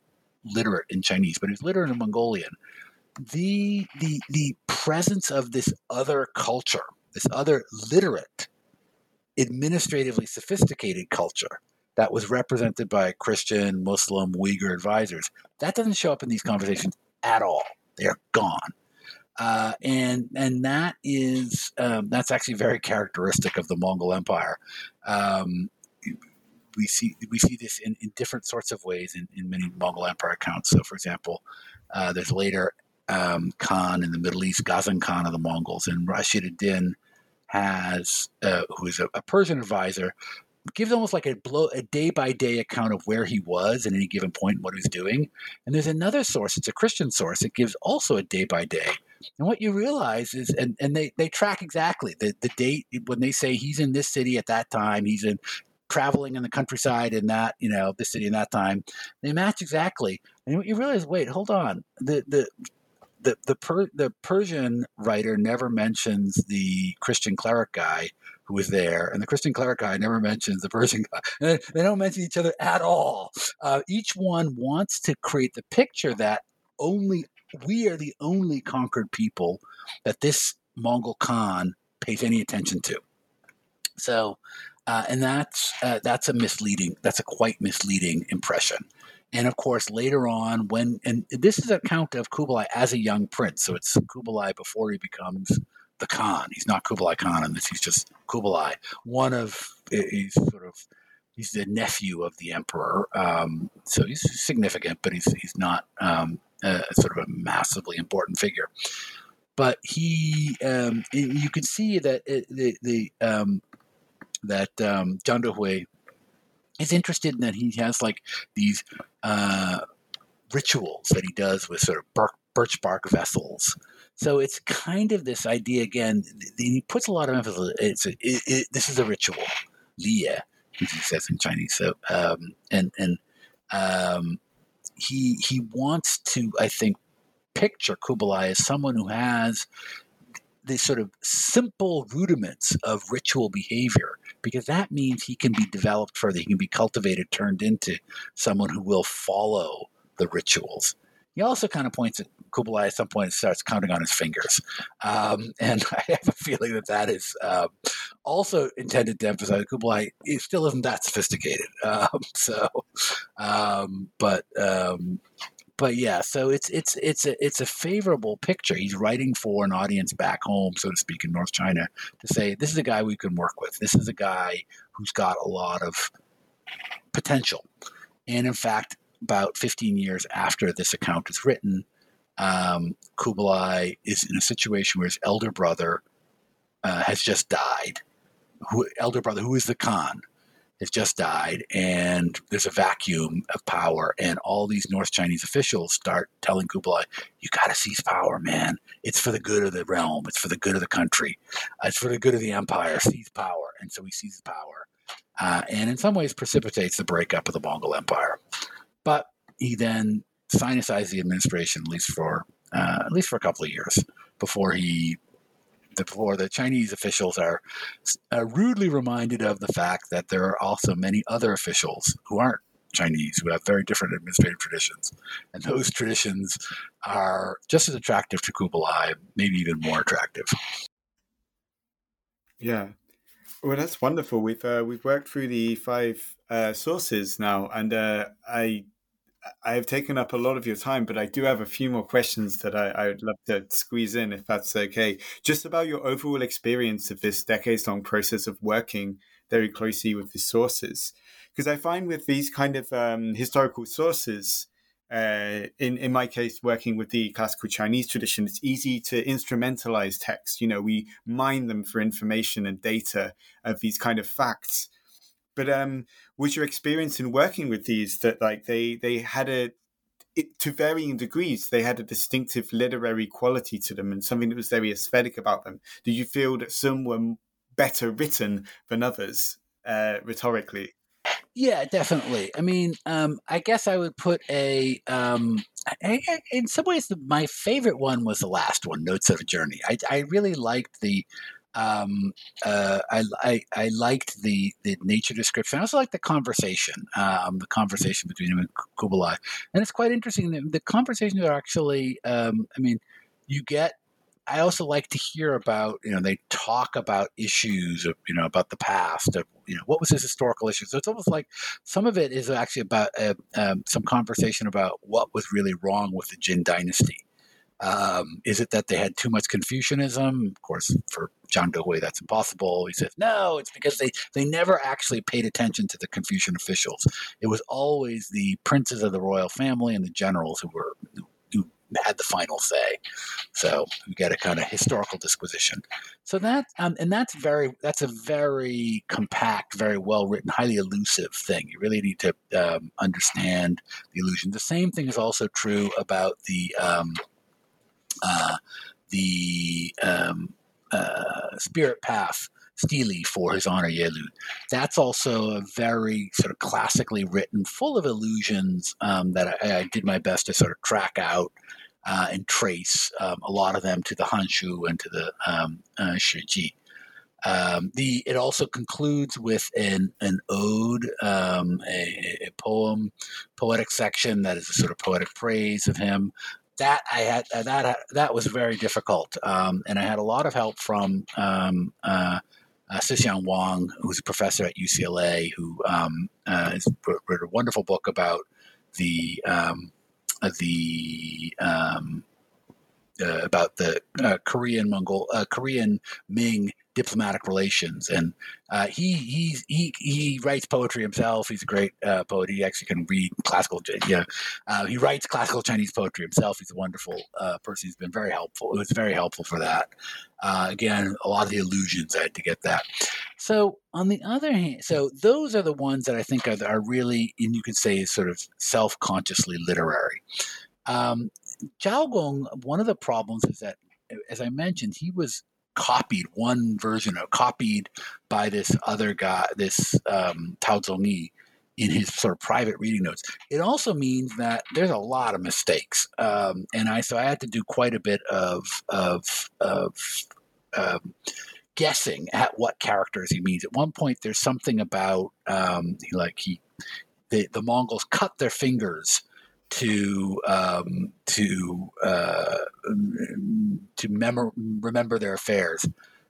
literate in Chinese, but he was literate in Mongolian. The the the presence of this other culture, this other literate, administratively sophisticated culture that was represented by Christian, Muslim, Uyghur advisors, that doesn't show up in these conversations at all. They're gone. Uh, and and that is um, that's actually very characteristic of the Mongol Empire. Um, we see we see this in, in different sorts of ways in, in many Mongol Empire accounts. So, for example, uh, there's later um, Khan in the Middle East, Ghazan Khan of the Mongols, and Rashid ad-Din has, uh, who is a, a, Persian advisor, gives almost like a blow, a day by day account of where he was at any given point and what he was doing. And there's another source, it's a Christian source, it gives also a day by day. And what you realize is, and, and they, they track exactly the, the date when they say he's in this city at that time, he's in traveling in the countryside in that you know this city in that time they match exactly and you realize wait hold on the the the the, per, the Persian writer never mentions the Christian cleric guy who was there, and the Christian cleric guy never mentions the Persian guy. <laughs> They don't mention each other at all. Uh, each one wants to create the picture that only we are the only conquered people that this Mongol Khan pays any attention to. So uh, and that's uh, that's a misleading. That's a quite misleading impression. And of course, later on, when and this is a account of Kublai as a young prince, so it's Kublai before he becomes the Khan. He's not Kublai Khan in this; he's just Kublai, one of he's sort of he's the nephew of the emperor. Um, so he's significant, but he's he's not um, a, sort of a massively important figure. But he, um, you can see that it, the the um, that um, Zhang Dehui is interested in that he has like these uh, rituals that he does with sort of birth, birch bark vessels. So it's kind of this idea again. He puts a lot of emphasis. It's a, it, it, this is a ritual, liye, he says in Chinese. So um, and and um, he he wants to, I think, picture Kublai as someone who has these sort of simple rudiments of ritual behavior because that means he can be developed further. He can be cultivated, turned into someone who will follow the rituals. He also kind of points at Kublai at some point and starts counting on his fingers. Um, <laughs> and I have a feeling that that is uh, also intended to emphasize Kublai it still isn't that sophisticated. <laughs> Um, so, um, but um, but yeah, so it's it's it's a it's a favorable picture. He's writing for an audience back home, so to speak, in North China, to say this is a guy we can work with. This is a guy who's got a lot of potential. And in fact, about 15 years after this account is written, um, Kublai is in a situation where his elder brother uh, has just died. Who, elder brother, who is the Khan, has just died, and there's a vacuum of power, and all these North Chinese officials start telling Kublai, "You got to seize power, man. It's for the good of the realm. It's for the good of the country. It's for the good of the empire. Seize power." And so he seizes power, uh, and in some ways precipitates the breakup of the Mongol Empire. But he then sinicized the administration, at least for uh, at least for a couple of years, before he before the Chinese officials are uh, rudely reminded of the fact that there are also many other officials who aren't Chinese who have very different administrative traditions, and those traditions are just as attractive to Kublai, maybe even more attractive. Yeah, well, that's wonderful. We've uh, we've worked through the five uh, sources now, and uh, I I have taken up a lot of your time, but I do have a few more questions that I, I, would love to squeeze in, if that's okay. Just about your overall experience of this decades long process of working very closely with the sources. Because I find with these kind of um, historical sources, uh, in, in my case, working with the classical Chinese tradition, it's easy to instrumentalize text. You know, we mine them for information and data of these kind of facts but um, was your experience in working with these that like they they had a it, to varying degrees, they had a distinctive literary quality to them and something that was very aesthetic about them. Did you feel that some were better written than others uh, rhetorically? Yeah, definitely. I mean, um, I guess I would put a. Um, I, I, in some ways, my favorite one was the last one, Notes of a Journey. I, I really liked the um, uh, I, I, I liked the the nature description. I also liked the conversation, um, the conversation between him and Kublai, and it's quite interesting. The, the conversations are actually, um, I mean, you get. I also like to hear about, you know, they talk about issues, of, you know, about the past, of, you know, what was his historical issue. So it's almost like some of it is actually about uh, um, some conversation about what was really wrong with the Jin dynasty um, is it that they had too much Confucianism? Of course, for Zhang Dehui, that's impossible. He says, no, it's because they, they never actually paid attention to the Confucian officials. It was always the princes of the royal family and the generals who were who, who had the final say. So we get a kind of historical disquisition. So that um, and that's very that's a very compact, very well written, highly elusive thing. You really need to um, understand the illusion. The same thing is also true about the um, uh, the um, uh, spirit path Stele for his honor Yelü. That's also a very sort of classically written, full of illusions um, that I, I, did my best to sort of track out uh, and trace um, a lot of them to the Hanshu and to the um, uh, Shiji. Um, the it also concludes with an an ode, um, a, a, poem, poetic section that is a sort of poetic praise of him that I had uh, that that was very difficult, um, and I had a lot of help from um, uh, uh, Wang, who's a professor at UCLA, who um, uh, has wrote a wonderful book about the um, uh, the um, uh, about the Korean Mongol, Korean Ming diplomatic relations, and uh, he he he he writes poetry himself. He's a great uh, poet. He actually can read classical. Yeah, uh, he writes classical Chinese poetry himself. He's a wonderful person. He's been very helpful. It was very helpful for that. again, a lot of the illusions I had to get that. So on the other hand, so those are the ones that I think are, are really, and you could say, is sort of self consciously literary. Um, Zhao Gong, one of the problems is that, as I mentioned, he was copied one version of copied by this other guy, this um, Tao Zongyi, in his sort of private reading notes. It also means that there's a lot of mistakes, um, and I so I had to do quite a bit of of of um, guessing at what characters he means. At one point, there's something about um, like he the, the Mongols cut their fingers to um, to uh, to memor- remember their affairs.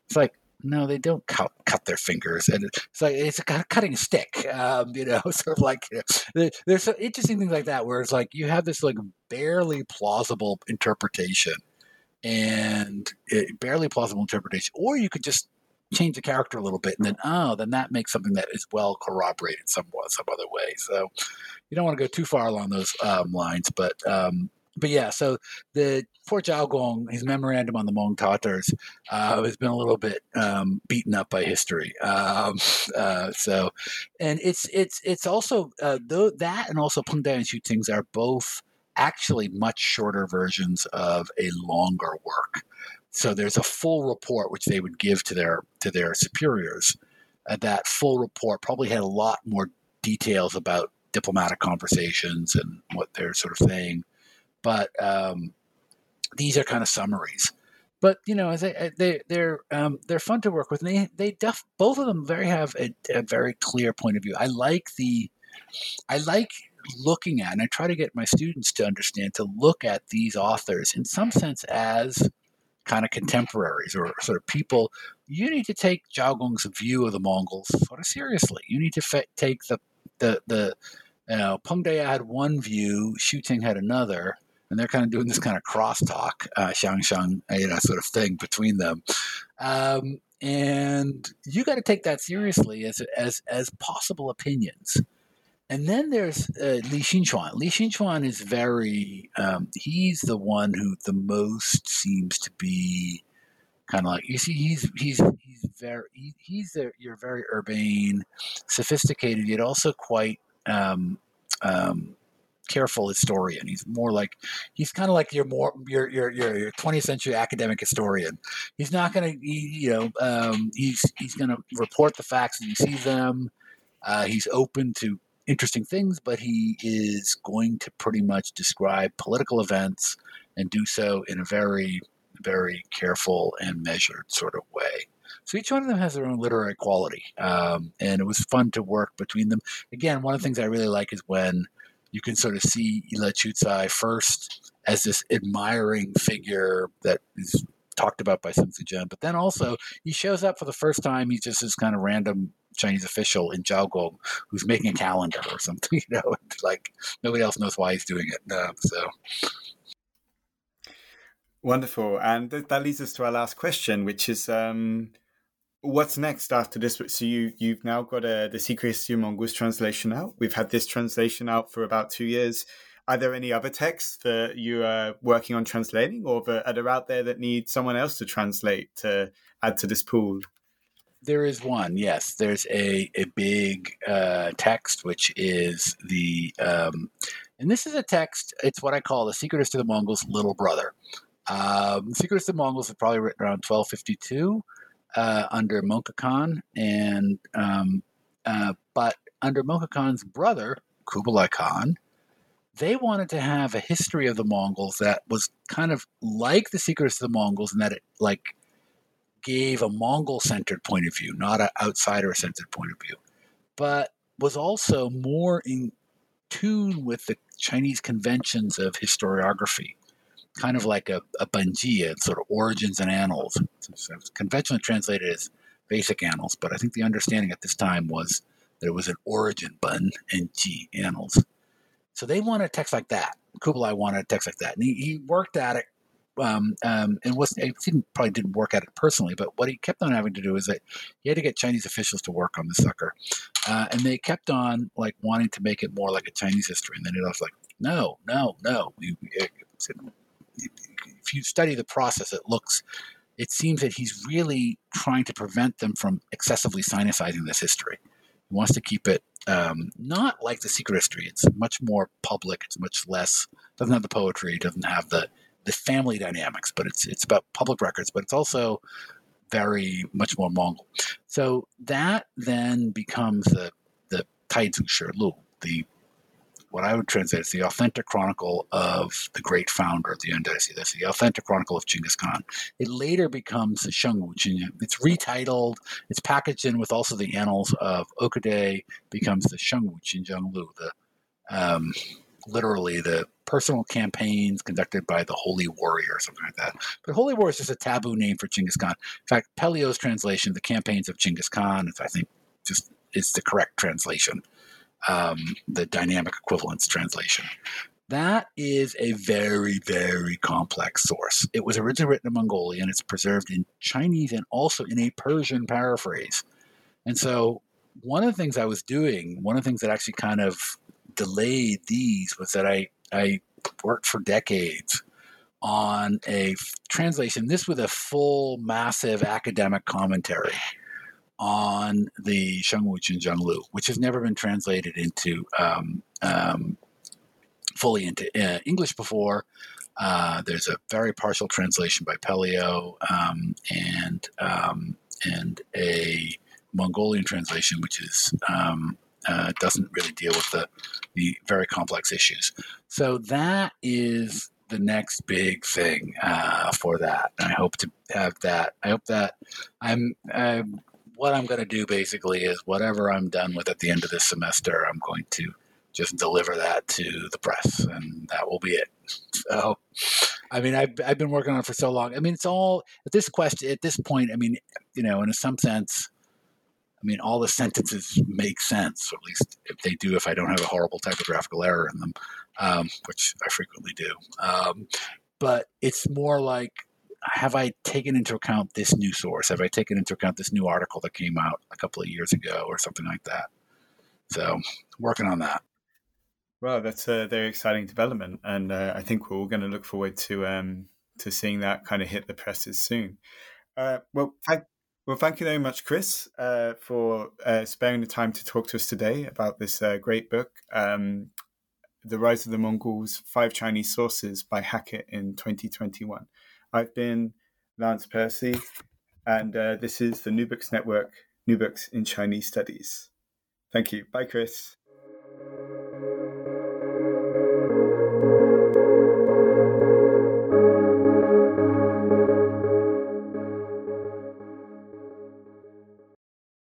It's like no, they don't cut, cut their fingers, and it's like it's a cutting a stick, um, you know, <laughs> sort of like you know, there's some interesting things like that where it's like you have this like barely plausible interpretation, and it, barely plausible interpretation, or you could just change the character a little bit, and then oh, then that makes something that is well corroborated some some other way. So you don't want to go too far along those um, lines, but um, but yeah, so the poor Zhao Gong, his memorandum on the Mong Tatars, uh, has been a little bit um, beaten up by history. Um, <laughs> uh, so, and it's it's it's also uh, though that and also Peng Daya and Xu Ting's are both actually much shorter versions of a longer work. So there's a full report which they would give to their to their superiors. Uh, that full report probably had a lot more details about diplomatic conversations and what they're sort of saying. But um, these are kind of summaries. But you know, they they they're um, they're fun to work with. And they they def, both of them very have a, a very clear point of view. I like the I like looking at, and I try to get my students to understand to look at these authors in some sense as kind of contemporaries or sort of people, you need to take Zhao Gong's view of the Mongols sort of seriously. You need to fe- take the the the you know Peng Daya had one view, Xu Ting had another, and they're kind of doing this kind of crosstalk, uh, xiangsheng, you know, sort of thing between them. Um, and you got to take that seriously as as as possible opinions. And then there's uh, Li Xinchuan. Li Xinchuan is very, um, he's the one who the most seems to be kind of like, you see, he's, he's, he's very, he, he's a, you're very urbane, sophisticated, yet also quite, um, um, careful historian. He's more like he's kind of like your more your your your, your 20th century academic historian. He's not going to you know um, he's he's going to report the facts as he sees them. Uh, he's open to interesting things, but he is going to pretty much describe political events and do so in a very, very careful and measured sort of way. So each one of them has their own literary quality, um, and it was fun to work between them. Again, one of the things I really like is when you can sort of see Yelü Chucai first as this admiring figure that is talked about by Song Zizhen but then also he shows up for the first time. He's just this kind of random Chinese official in Zhao Gong who's making a calendar or something. <laughs> You know, like nobody else knows why he's doing it. Uh, so. Wonderful, and th- that leads us to our last question, which is, um, what's next after this? So you you've now got a, the Secret History of Mongols translation out. We've had this translation out for about two years. Are there any other texts that you are working on translating, or that are out there that need someone else to translate to add to this pool? There is one, yes. There's a, a big uh, text, which is the, um, and this is a text, it's what I call the Secret of the Mongols' little brother. Um, Secret of the Mongols was probably written around 1252 uh, under Mongke Khan, and um, uh, but under Mongke Khan's brother, Kublai Khan, they wanted to have a history of the Mongols that was kind of like the Secrets of the Mongols, and that it like gave a Mongol centered point of view, not an outsider centered point of view, but was also more in tune with the Chinese conventions of historiography, kind of like a, a Banji, sort of origins and annals. Conventionally translated as basic annals, but I think the understanding at this time was that it was an origin bun and Ji annals. So they wanted a text like that. Kublai wanted a text like that, and he, he worked at it um, um, and was he didn't probably didn't work at it personally, but what he kept on having to do is that he had to get Chinese officials to work on the sucker, uh, and they kept on like wanting to make it more like a Chinese history, and then he was like, no, no, no. if you study the process, it looks, it seems that he's really trying to prevent them from excessively sinicizing this history. He wants to keep it um, not like the secret history. It's much more public. It's much less. Doesn't have the poetry. Doesn't have the the family dynamics. But it's it's about public records. But it's also very much more Mongol. So that then becomes the the Taizu Shi Lu, the what I would translate as the authentic chronicle of the great founder of the Yuan dynasty. That's the authentic chronicle of Genghis Khan. It later becomes the Shengwu. It's retitled. It's packaged in with also the annals of Ogedei. Becomes the Shengwu Qinzheng Lu, the um, literally the personal campaigns conducted by the Holy Warrior, or something like that. But Holy Warrior is just a taboo name for Genghis Khan. In fact, Pelliot's translation, the campaigns of Genghis Khan, is I think just is the correct translation um, the dynamic equivalence translation. That is a very, very complex source. It was originally written in Mongolian. It's preserved in Chinese and also in a Persian paraphrase. And so, one of the things I was doing, one of the things that actually kind of delayed these was that I, I worked for decades on a translation, this with a full, massive academic commentary on the Shengwu Qinzheng Lu, which has never been translated into um, um, fully into uh, English before. Uh, there's a very partial translation by Pelliot um, and um, and a Mongolian translation, which is um, uh, doesn't really deal with the the very complex issues. So that is the next big thing uh, for that. I hope to have that. I hope that I'm, I'm what I'm going to do basically is whatever I'm done with at the end of this semester, I'm going to just deliver that to the press, and that will be it. So, I mean, I've I've been working on it for so long. I mean, it's all at this question at this point. I mean, you know, in some sense, mean, all the sentences make sense, or at least if they do, if I don't have a horrible typographical error in them, um, which I frequently do. Um, but it's more like have I taken into account this new source? Have I taken into account this new article that came out a couple of years ago or something like that? So, working on that. Well, that's a very exciting development, and uh, I think we're all going to look forward to um, to seeing that kind of hit the presses soon. Uh, well, thank well, thank you very much, Chris, uh, for uh, sparing the time to talk to us today about this uh, great book, um, "The Rise of the Mongols: Five Chinese Sources" by Hackett in 2021. I've been Lance Pursey, and uh, this is the New Books Network, New Books in Chinese Studies. Thank you. Bye, Chris.